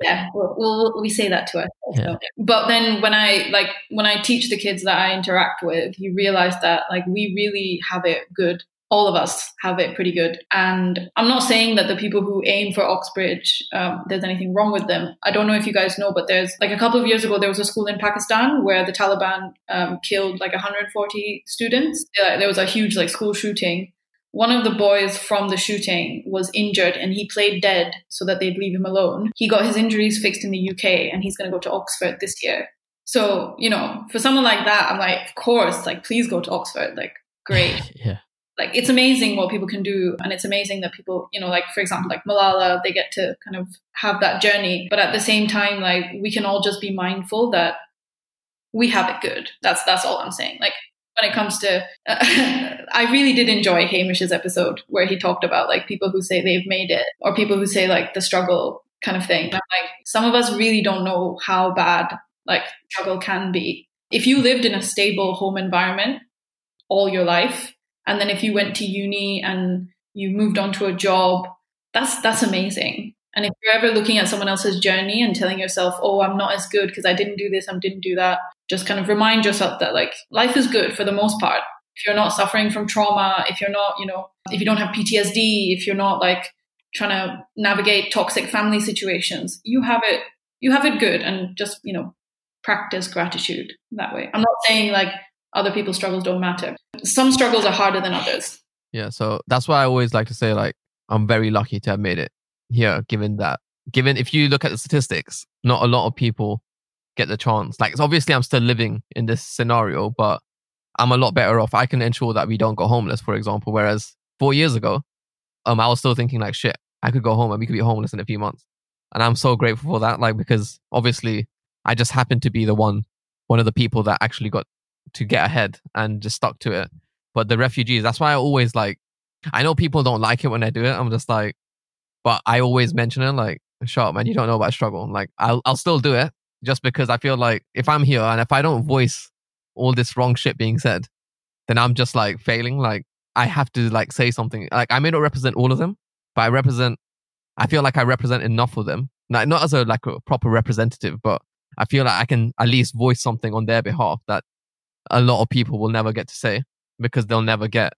yeah, we'll, we'll, we say that to us. Yeah. But then when I like when I teach the kids that I interact with, you realize that like we really have it good all of us have it pretty good. And I'm not saying that the people who aim for Oxbridge, um, there's anything wrong with them. I don't know if you guys know, but there's like a couple of years ago, there was a school in Pakistan where the Taliban um, killed like 140 students. there was a huge like school shooting. One of the boys from the shooting was injured and he played dead so that they'd leave him alone. He got his injuries fixed in the UK and he's going to go to Oxford this year. So, you know, for someone like that, I'm like, of course, like, please go to Oxford. Like, great. yeah like it's amazing what people can do and it's amazing that people you know like for example like malala they get to kind of have that journey but at the same time like we can all just be mindful that we have it good. That's that's all i'm saying. Like when it comes to uh, i really did enjoy hamish's episode where he talked about like people who say they've made it or people who say like the struggle kind of thing. Like some of us really don't know how bad like struggle can be. If you lived in a stable home environment all your life and then if you went to uni and you moved on to a job, that's that's amazing. And if you're ever looking at someone else's journey and telling yourself, "Oh, I'm not as good because I didn't do this, I didn't do that," just kind of remind yourself that like life is good for the most part. If you're not suffering from trauma, if you're not, you know, if you don't have PTSD, if you're not like trying to navigate toxic family situations, you have it you have it good and just, you know, practice gratitude that way. I'm not saying like other people's struggles don't matter. Some struggles are harder than others. Yeah, so that's why I always like to say like I'm very lucky to have made it here, given that given if you look at the statistics, not a lot of people get the chance. Like obviously I'm still living in this scenario, but I'm a lot better off. I can ensure that we don't go homeless, for example. Whereas four years ago, um, I was still thinking like shit, I could go home and we could be homeless in a few months. And I'm so grateful for that, like because obviously I just happened to be the one, one of the people that actually got to get ahead and just stuck to it. But the refugees, that's why I always like, I know people don't like it when I do it. I'm just like, but I always mention it like, shut up, man, you don't know about struggle. Like, I'll, I'll still do it just because I feel like if I'm here and if I don't voice all this wrong shit being said, then I'm just like failing. Like, I have to like say something. Like, I may not represent all of them, but I represent, I feel like I represent enough of them. Like, not as a like a proper representative, but I feel like I can at least voice something on their behalf that a lot of people will never get to say. because they'll never get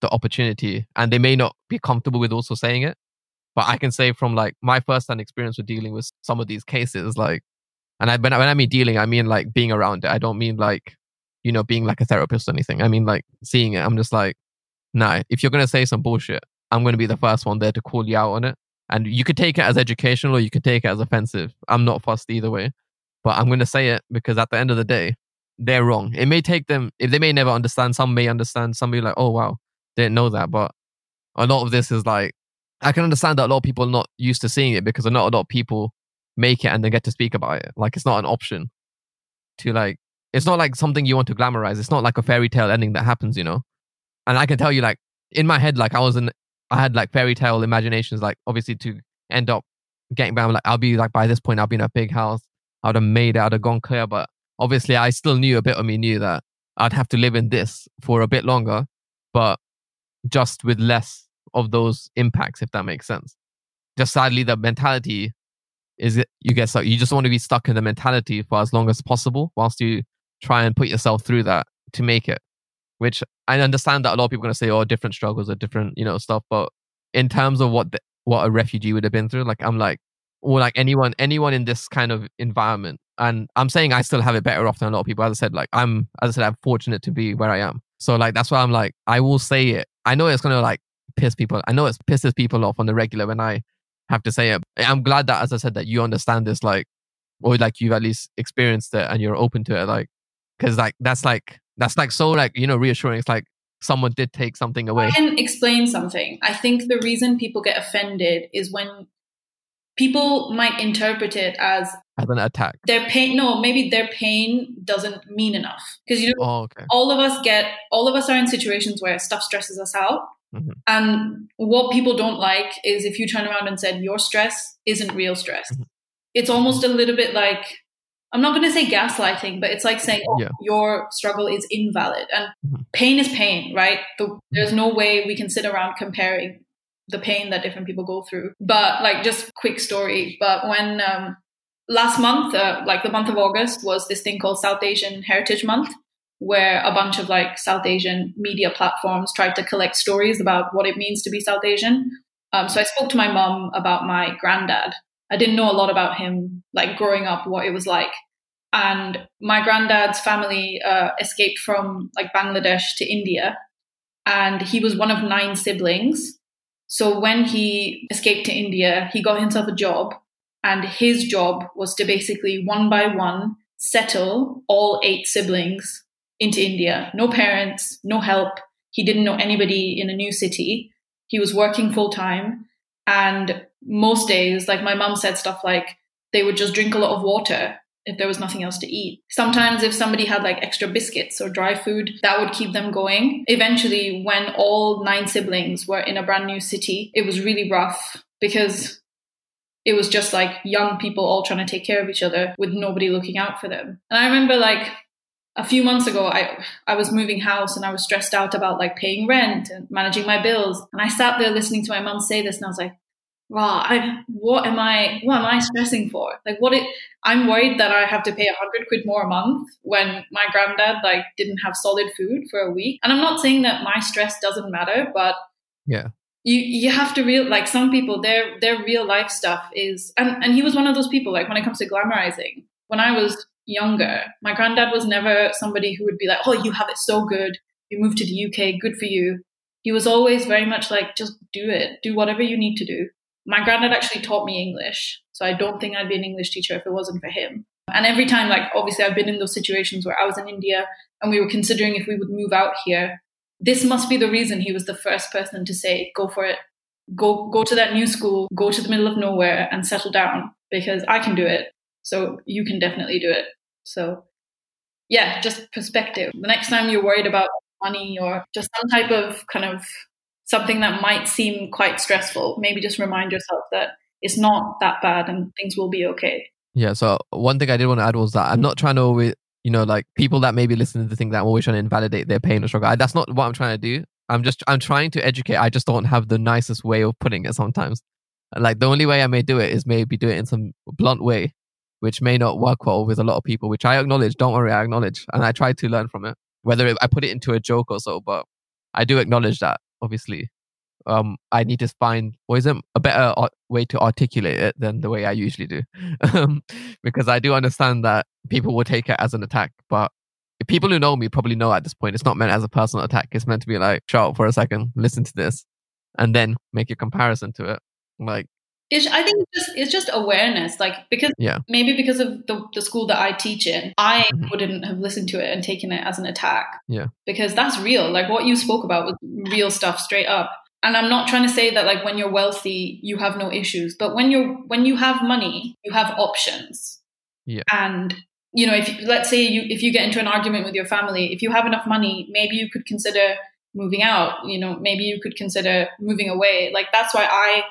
the opportunity and they may not be comfortable with also saying it. But I can say from like my first hand experience with dealing with some of these cases, like, and I, when, I, when I mean dealing, I mean like being around it. I don't mean like, you know, being like a therapist or anything. I mean like seeing it. I'm just like, nah, if you're going to say some bullshit, I'm going to be the first one there to call you out on it. And you could take it as educational or you could take it as offensive. I'm not fussed either way. But I'm going to say it because at the end of the day, they're wrong. It may take them, if they may never understand, some may understand, some may be like, oh, wow, didn't know that. But a lot of this is like, I can understand that a lot of people are not used to seeing it because not a lot of people make it and they get to speak about it. Like, it's not an option to like, it's not like something you want to glamorize. It's not like a fairy tale ending that happens, you know? And I can tell you, like, in my head, like, I was in, I had like fairy tale imaginations, like, obviously to end up getting back, like, I'll be like, by this point, I'll be in a big house. I would have made it, I'd have gone clear. But obviously, I still knew a bit of me knew that I'd have to live in this for a bit longer, but just with less of those impacts, if that makes sense. Just sadly, the mentality is it you get stuck. You just want to be stuck in the mentality for as long as possible, whilst you try and put yourself through that to make it. Which I understand that a lot of people are going to say, "Oh, different struggles are different," you know, stuff. But in terms of what the, what a refugee would have been through, like I'm like, or like anyone anyone in this kind of environment and i'm saying i still have it better off than a lot of people. As i said like i'm as i said i'm fortunate to be where i am. So like that's why i'm like i will say it. I know it's gonna like piss people i know it pisses people off on the regular when i have to say it. I'm glad that as i said that you understand this like or like you've at least experienced it and you're open to it like because like that's like that's like so like you know reassuring. It's like someone did take something away. I can explain something. I think the reason people get offended is when people might interpret it as as an attack. Their pain, no, maybe their pain doesn't mean enough because you know, oh, okay. all of us get, all of us are in situations where stuff stresses us out. Mm-hmm. And what people don't like is if you turn around and said your stress isn't real stress. Mm-hmm. It's almost a little bit like I'm not going to say gaslighting, but it's like saying oh, yeah. your struggle is invalid. And mm-hmm. pain is pain, right? The, there's no way we can sit around comparing the pain that different people go through. But like just quick story. But when um, last month, uh, like the month of August, was this thing called South Asian Heritage Month, where a bunch of like South Asian media platforms tried to collect stories about what it means to be South Asian. Um, so I spoke to my mom about my granddad. I didn't know a lot about him, like growing up, what it was like. And my granddad's family uh, escaped from like Bangladesh to India, and he was one of nine siblings. So when he escaped to India, he got himself a job, and his job was to basically one by one settle all eight siblings into India. No parents, no help. He didn't know anybody in a new city. He was working full time. And most days, like my mom said stuff like they would just drink a lot of water if there was nothing else to eat. Sometimes, if somebody had like extra biscuits or dry food, that would keep them going. Eventually, when all nine siblings were in a brand new city, it was really rough because it was just like young people all trying to take care of each other with nobody looking out for them. And I remember like a few months ago I I was moving house and I was stressed out about like paying rent and managing my bills. And I sat there listening to my mom say this and I was like, wow, I, what am I, what am I stressing for? Like what it, I'm worried that I have to pay a hundred quid more a month when my granddad like didn't have solid food for a week. And I'm not saying that my stress doesn't matter, but yeah, you, you have to real, like some people, their, their real life stuff is, and, and he was one of those people, like when it comes to glamorizing, when I was younger, my granddad was never somebody who would be like, oh, you have it so good. You moved to the UK, good for you. He was always very much like, just do it, do whatever you need to do my granddad actually taught me English. So I don't think I'd be an English teacher if it wasn't for him. And every time, like, obviously, I've been in those situations where I was in India and we were considering if we would move out here. This must be the reason he was the first person to say, go for it. Go, go to that new school, go to the middle of nowhere and settle down because I can do it. So you can definitely do it. So, yeah, just perspective. The next time you're worried about money or just some type of kind of something that might seem quite stressful, maybe just remind yourself that it's not that bad and things will be okay. Yeah. So one thing I did want to add was that I'm not trying to always, you know, like people that maybe listen to the thing that I'm always trying to invalidate their pain or struggle. I, that's not what I'm trying to do. I'm just, I'm trying to educate. I just don't have the nicest way of putting it sometimes. Like the only way I may do it is maybe do it in some blunt way, which may not work well with a lot of people, which I acknowledge. Don't worry, I acknowledge. And I try to learn from it. whether it, I put it into a joke or so, but I do acknowledge that obviously. Um, I need to find what is it a better way to articulate it than the way I usually do, um, because I do understand that people will take it as an attack. But people who know me probably know at this point it's not meant as a personal attack. It's meant to be like, shut up for a second, listen to this, and then make a comparison to it. Like It's, I think it's just it's just awareness, like because Yeah. maybe because of the, the school that I teach in, I Mhm. wouldn't have listened to it and taken it as an attack. Yeah. because that's real. Like what you spoke about was real stuff, straight up. And I'm not trying to say that like when you're wealthy you have no issues, but when you're when you have money, you have options. Yeah. and you know if let's say you if you get into an argument with your family, if you have enough money, maybe you could consider moving out. You know, maybe you could consider moving away. Like that's why I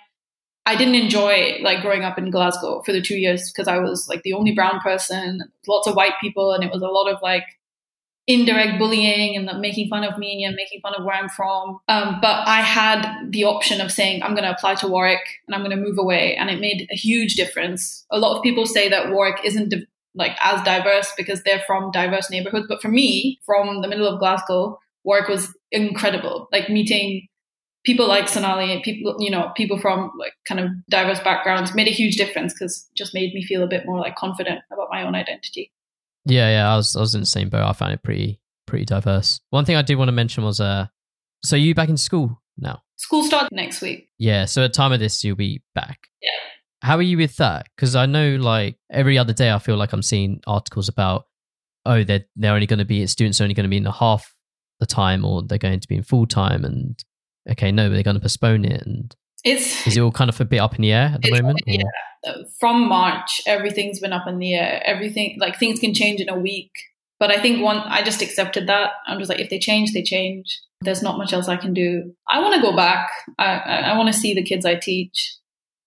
I didn't enjoy like growing up in Glasgow for the two years because I was like the only brown person, lots of white people, and it was a lot of like indirect bullying and making fun of me and making fun of where I'm from. Um, but I had the option of saying I'm going to apply to Warwick and I'm going to move away, and it made a huge difference. A lot of people say that Warwick isn't like as diverse because they're from diverse neighborhoods, but for me, from the middle of Glasgow, Warwick was incredible. Like meeting people like Sonali, people you know, people from like kind of diverse backgrounds made a huge difference because just made me feel a bit more like confident about my own identity. Yeah, yeah, I was I was in the same boat. I found it pretty pretty diverse. One thing I did want to mention was uh so you back in school now? School starts next week. Yeah, so at time of this you'll be back. Yeah. How are you with that? Because I know like every other day I feel like I'm seeing articles about oh they're they're only going to be students are only going to be in the half the time or they're going to be in full time and okay no they're going to postpone it and It's is it all kind of a bit up in the air at the moment? yeah. from March, everything's been up in the air. Everything like things can change in a week. But I think one, I just accepted that. I'm just like, if they change, they change. There's not much else I can do. I want to go back. I, I, I want to see the kids I teach.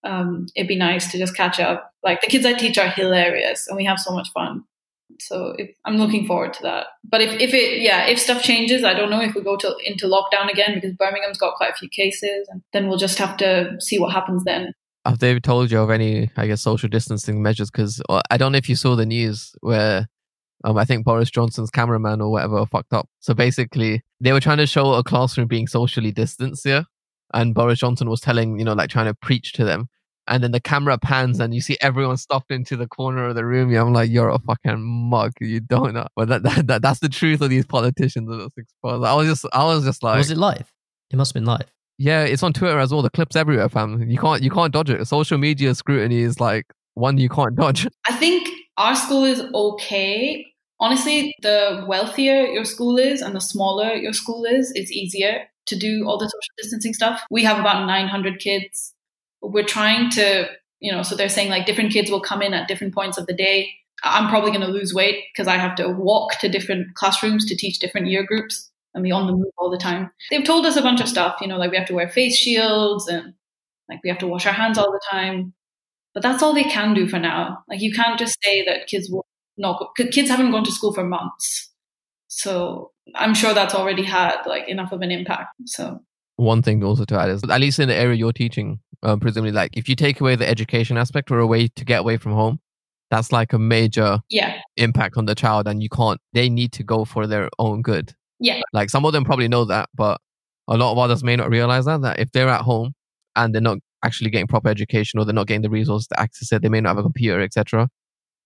Um, it'd be nice to just catch up. Like the kids I teach are hilarious, and we have so much fun. So if, I'm looking forward to that. But if, if it, yeah, if stuff changes, I don't know if we go to into lockdown again because Birmingham's got quite a few cases, and then we'll just have to see what happens then. have they told you of any, I guess, social distancing measures? Because I don't know if you saw the news where um, I think Boris Johnson's cameraman or whatever fucked up. So basically, they were trying to show a classroom being socially distanced here, and Boris Johnson was telling, you know, like trying to preach to them. And then the camera pans, and you see everyone stuffed into the corner of the room. I'm like, you're a fucking mug. You don't know. But that, that, that that's the truth of these politicians that was exposed. I was just, I was just like, was it live? It must have been live. yeah, it's on Twitter as well. The clips everywhere, fam. You can't you can't dodge it. Social media scrutiny is like one you can't dodge. I think our school is okay. Honestly, the wealthier your school is and the smaller your school is, it's easier to do all the social distancing stuff. We have about 900 kids. We're trying to, you know, so they're saying like different kids will come in at different points of the day. I'm probably going to lose weight because I have to walk to different classrooms to teach different year groups and be on the move all the time. They've told us a bunch of stuff, you know, like we have to wear face shields and like we have to wash our hands all the time. But that's all they can do for now. Like you can't just say that kids will not kids haven't gone to school for months. So I'm sure that's already had like enough of an impact. So One thing also to add is at least in the area you're teaching, um, presumably like if you take away the education aspect or a way to get away from home, that's like a major yeah, impact on the child, and you can't. They need to go for their own good. yeah, Like some of them probably know that, but a lot of others may not realize that. That if they're at home and they're not actually getting proper education or they're not getting the resources to access it, they may not have a computer, etc.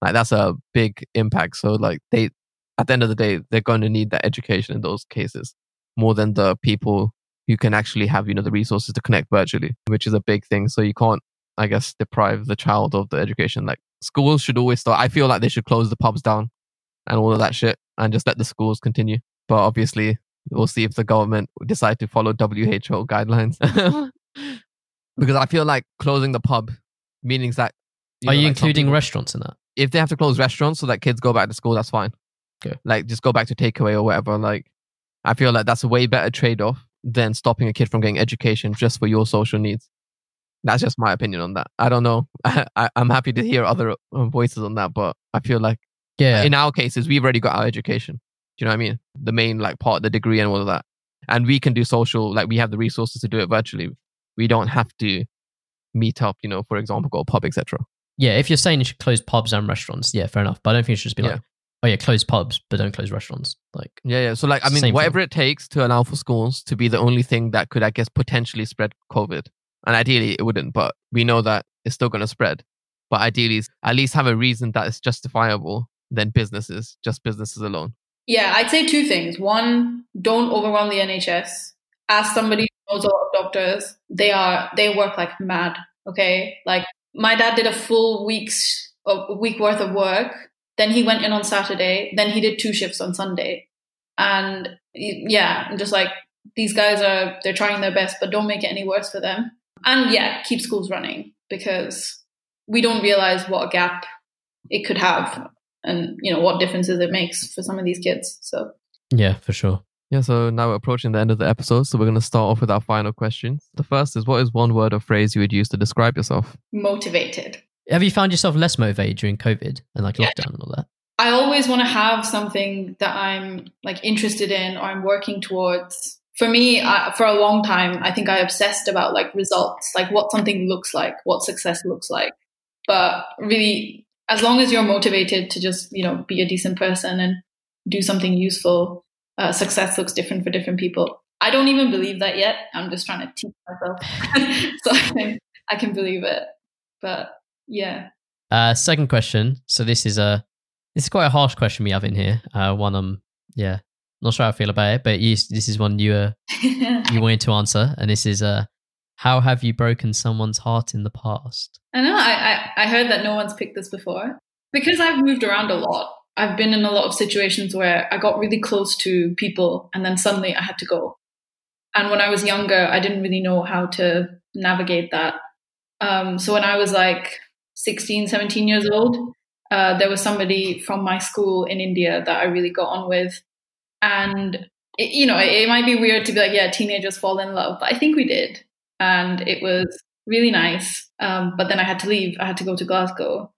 Like that's a big impact. So like they, at the end of the day, they're going to need that education in those cases more than the people who can actually have you know the resources to connect virtually, which is a big thing. So you can't, I guess, deprive the child of the education. Like schools should always start. I feel like they should close the pubs down and all of that shit and just let the schools continue. But obviously, we'll see if the government decide to follow WHO guidelines. because I feel like closing the pub means that. Are know, you like including restaurants in that? If they have to close restaurants so that kids go back to school, that's fine. Okay. Like just go back to takeaway or whatever. Like I feel like that's a way better trade off than stopping a kid from getting education just for your social needs. That's just my opinion on that. I don't know. I, I'm happy to hear other uh, voices on that, but I feel like Yeah. in our cases, we've already got our education. Do you know what I mean? The main like part, the degree and all of that. And we can do social, like we have the resources to do it virtually. We don't have to meet up, you know, for example, go to pub, etc. yeah, if you're saying you should close pubs and restaurants, yeah, fair enough. But I don't think it should just be like Oh yeah, close pubs, but don't close restaurants. Like Yeah, yeah. So like, I mean, Same whatever it takes to allow for schools to be the only thing that could, I guess, potentially spread COVID. And ideally, it wouldn't, but we know that it's still going to spread. But ideally, at least have a reason that is justifiable than businesses, just businesses alone. Yeah, I'd say two things. One, don't overwhelm the NHS. As somebody who knows a lot of doctors, they are they work like mad. Okay, like my dad did a full week's a week worth of work. Then he went in on Saturday. Then he did two shifts on Sunday. And yeah, I'm just like these guys are they're trying their best, but don't make it any worse for them. And yeah, keep schools running because we don't realize what a gap it could have and you know what differences it makes for some of these kids. So yeah, for sure. Yeah, so now we're approaching the end of the episode, so we're going to start off with our final questions. The first is what is one word or phrase you would use to describe yourself? motivated. Have you found yourself less motivated during COVID and like Yeah. lockdown and all that? I always want to have something that I'm like interested in or I'm working towards. For me, I, for a long time, I think I obsessed about like results, like what something looks like, what success looks like. But really, as long as you're motivated to just you know be a decent person and do something useful, uh, success looks different for different people. I don't even believe that yet. I'm just trying to teach myself, so I can I can believe it. But yeah, Uh, second question. So this is a this is quite a harsh question we have in here. Uh, one I'm yeah not sure how I feel about it, but you, this is one you uh, you wanted to answer, and this is uh how have you broken someone's heart in the past? I know. I, I, I heard that no one's picked this before. Because I've moved around a lot, I've been in a lot of situations where I got really close to people and then suddenly I had to go. And when I was younger, I didn't really know how to navigate that. Um, so when I was like 16, 17 years old, uh, there was somebody from my school in India that I really got on with. And, it, you know, it, it might be weird to be like, yeah, teenagers fall in love, but I think we did. And it was really nice. Um, but then I had to leave. I had to go to Glasgow.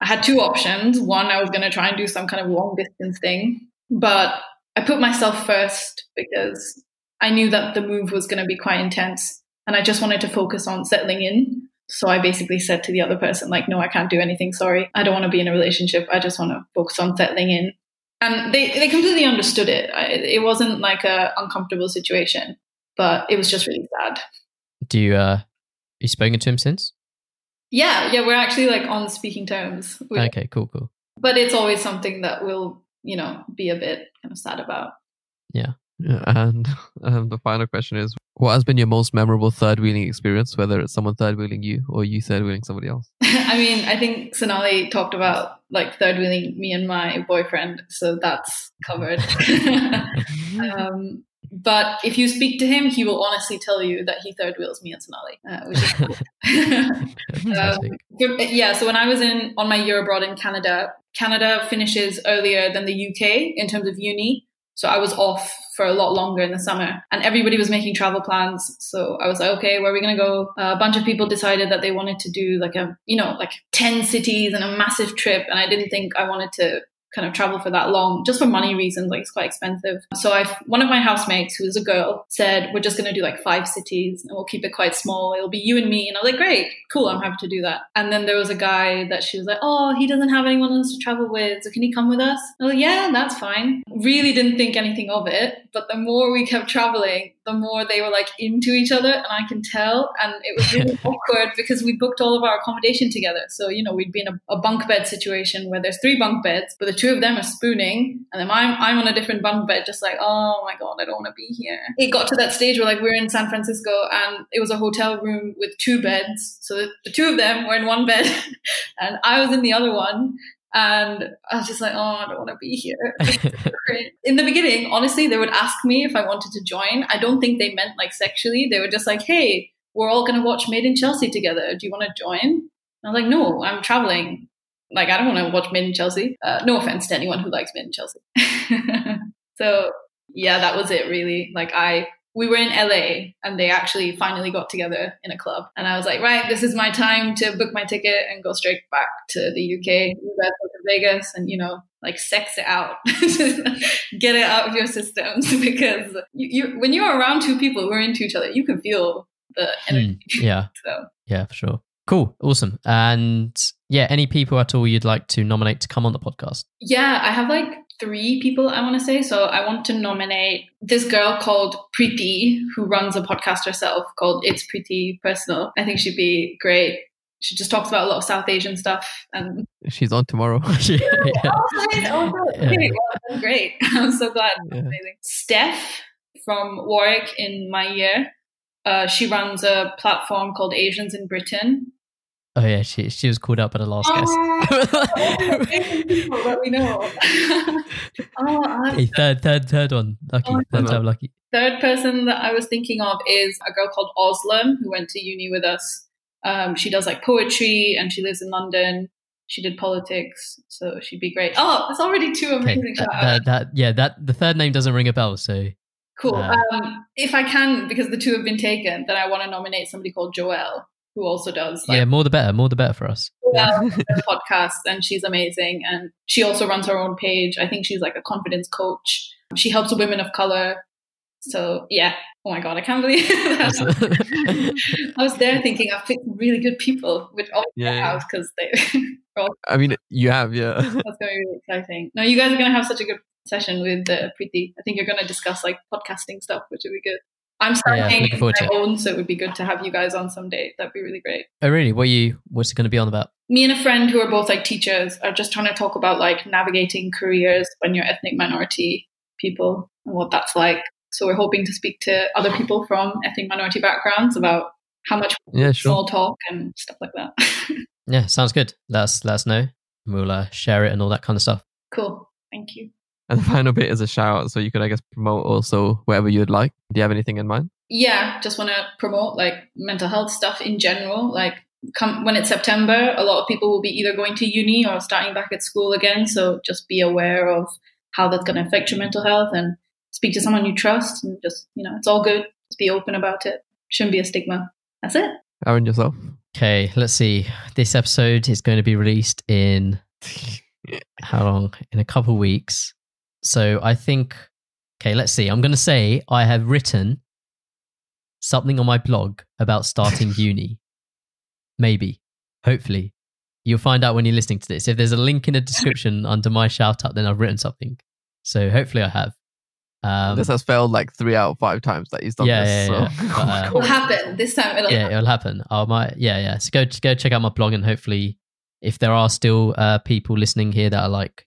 I had two options. One, I was going to try and do some kind of long distance thing, but I put myself first because I knew that the move was going to be quite intense and I just wanted to focus on settling in. So I basically said to the other person, like, no, I can't do anything. Sorry. I don't want to be in a relationship. I just want to focus on settling in. And they, they completely understood it. It wasn't like a uncomfortable situation, but it was just really sad. Do you uh you spoken to him since? Yeah, yeah, we're actually like on speaking terms. Okay, cool, cool. But it's always something that we'll, you know, be a bit kind of sad about. Yeah, and um, the final question is what has been your most memorable third wheeling experience, whether it's someone third wheeling you or you third wheeling somebody else? I mean, I think Sonali talked about like third wheeling me and my boyfriend, so that's covered. um, but if you speak to him, he will honestly tell you that he third wheels me and Sonali, uh, which is cool. Um, yeah, so when I was in on my year abroad in Canada, Canada finishes earlier than the UK in terms of uni. So I was off for a lot longer in the summer and everybody was making travel plans. So I was like, okay, where are we going to go? Uh, a bunch of people decided that they wanted to do like a, you know, like 10 cities and a massive trip. And I didn't think I wanted to kind of travel for that long just for money reasons like it's quite expensive. So i one of my housemates who's a girl said we're just going to do like five cities and we'll keep it quite small. It'll be you and me. And i was like great cool i'm happy to do that. And then there was a guy that she was like oh he doesn't have anyone else to travel with so can he come with us? Oh, like yeah that's fine. Really didn't think anything of it but the more we kept traveling the more they were like into each other and i can tell and it was really awkward because we booked all of our accommodation together. So you know we'd be in a, a bunk bed situation where there's three bunk beds but the two of them are spooning and then I'm, I'm on a different bunk bed just like oh my god i don't want to be here. It got to that stage where like we are in san francisco and it was a hotel room with two beds so the, the two of them were in one bed and i was in the other one and I was just like, oh, I don't want to be here. in the beginning, honestly, they would ask me if I wanted to join. I don't think they meant like sexually. They were just like, hey, we're all going to watch Made in Chelsea together. Do you want to join? And I was like, no, I'm traveling. Like, I don't want to watch Made in Chelsea. Uh, no offense to anyone who likes Made in Chelsea. so, yeah, that was it really. Like, I we were in LA and they actually finally got together in a club. And I was like, right, this is my time to book my ticket and go straight back to the UK. You guys go to Vegas and, you know, like sex it out. Get it out of your systems because you, you, when you're around two people who are into each other, you can feel the energy. Mm, yeah. So, yeah, for sure. Cool, awesome. And yeah, any people at all you'd like to nominate to come on the podcast? Yeah, I have like three people I want to say. So I want to nominate this girl called Preeti, who runs a podcast herself called It's Pretty Personal. I think she'd be great. She just talks about a lot of South Asian stuff. And She's on tomorrow. yeah. oh, nice. Oh, good. Yeah. Well, great. I'm so glad. Yeah. Amazing. Steph from Warwick in my year. Uh, she runs a platform called Asians in Britain. Oh yeah, she she was called up by the last Oh, guest. people that we know. oh, hey, third, third, third one. Lucky, Oh, third time lucky. third person that I was thinking of is a girl called Oslam who went to uni with us. Um, she does like poetry and she lives in London. She did politics, so she'd be great. Oh, it's already two Okay, amazing that, that, that yeah, that the third name doesn't ring a bell. So Cool. uh, um, if I can, because the two have been taken, then I want to nominate somebody called Joelle, who also does like yeah, more the better, more the better for us. Does podcasts, and she's amazing. And she also runs her own page. I think she's like a confidence coach. She helps women of color. So yeah. Oh my god, I can't believe that. I was there thinking I've picked really good people, which all Yeah, yeah, yeah. because they. I mean, you have, yeah. That's going to be really exciting. No, you guys are going to have such a good session with uh, Preeti. I think you're going to discuss like podcasting stuff, which would be good. I'm Yeah, starting forward my own, so it would be good to have you guys on someday. That'd be really great. oh really? What are you? What's it going to be on about? Me and a friend who are both like teachers are just trying to talk about like navigating careers when you're ethnic minority people and what that's like. So we're hoping to speak to other people from ethnic minority backgrounds about how much Yeah, sure. small talk and stuff like that. Yeah, sounds good. Let us let us know. We'll uh, share it and all that kind of stuff. cool. Thank you. And the final bit is a shout out, so you could, I guess, promote also wherever you'd like. Do you have anything in mind? yeah, just want to promote like mental health stuff in general. Like, come when it's September, a lot of people will be either going to uni or starting back at school again. So just be aware of how that's going to affect your mental health and speak to someone you trust. And just you know, it's all good. Just be open about it. Shouldn't be a stigma. That's it. Aaron, yourself? Okay, let's see. This episode is going to be released in how long? In a couple weeks. So I think. Okay, let's see. I'm going to say I have written something on my blog about starting uni. Maybe, hopefully, you'll find out when you're listening to this. If there's a link in the description under my shout out, then I've written something. So hopefully, I have. Um, this has failed like three out of five times that he's done Yeah, this. yeah, so. yeah. But, uh, It'll happen this time. It'll yeah, it'll happen. I might, yeah, yeah. So go go check out my blog, and hopefully, if there are still uh, people listening here that are like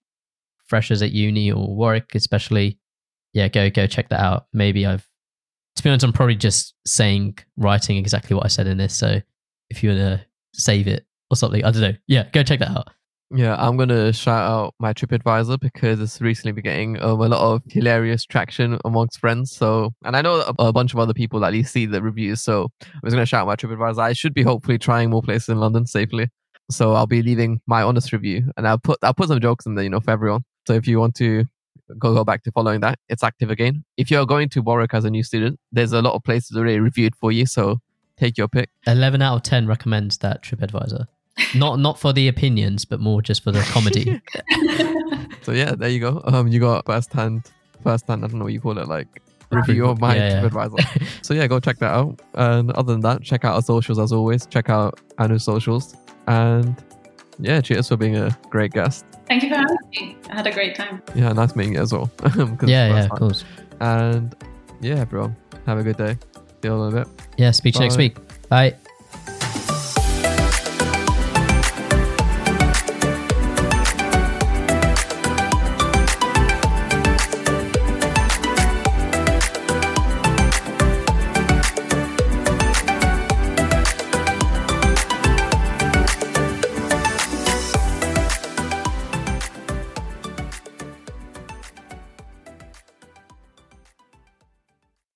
freshers at uni or Warwick, especially, yeah, go go check that out. Maybe I've, to be honest, I'm probably just saying writing exactly what I said in this. So if you wanna save it or something, I don't know. Yeah, go check that out. Yeah, I'm gonna shout out my TripAdvisor because it's recently been getting um, a lot of hilarious traction amongst friends. So, and I know a, a bunch of other people at least see the reviews. So, I was gonna shout out my TripAdvisor. I should be hopefully trying more places in London safely. So, I'll be leaving my honest review, and I'll put I'll put some jokes in there, you know, for everyone. So, if you want to go go back to following that, it's active again. If you're going to Warwick as a new student, there's a lot of places already reviewed for you. So, take your pick. Eleven out of ten recommends that TripAdvisor. Not not for the opinions, but more just for the comedy. So yeah, there you go. Um, you got first hand, first hand. I don't know what you call it, like review of my Yeah, yeah. TripAdvisor. so yeah, go check that out. And other than that, check out our socials as always. Check out Anu's socials. And yeah, cheers for being a great guest. Thank you for having me. I had a great time. Yeah, nice meeting you as well. yeah, yeah, of course. And yeah, everyone, have a good day. See you in a bit. Yeah, speak to you next week. Bye.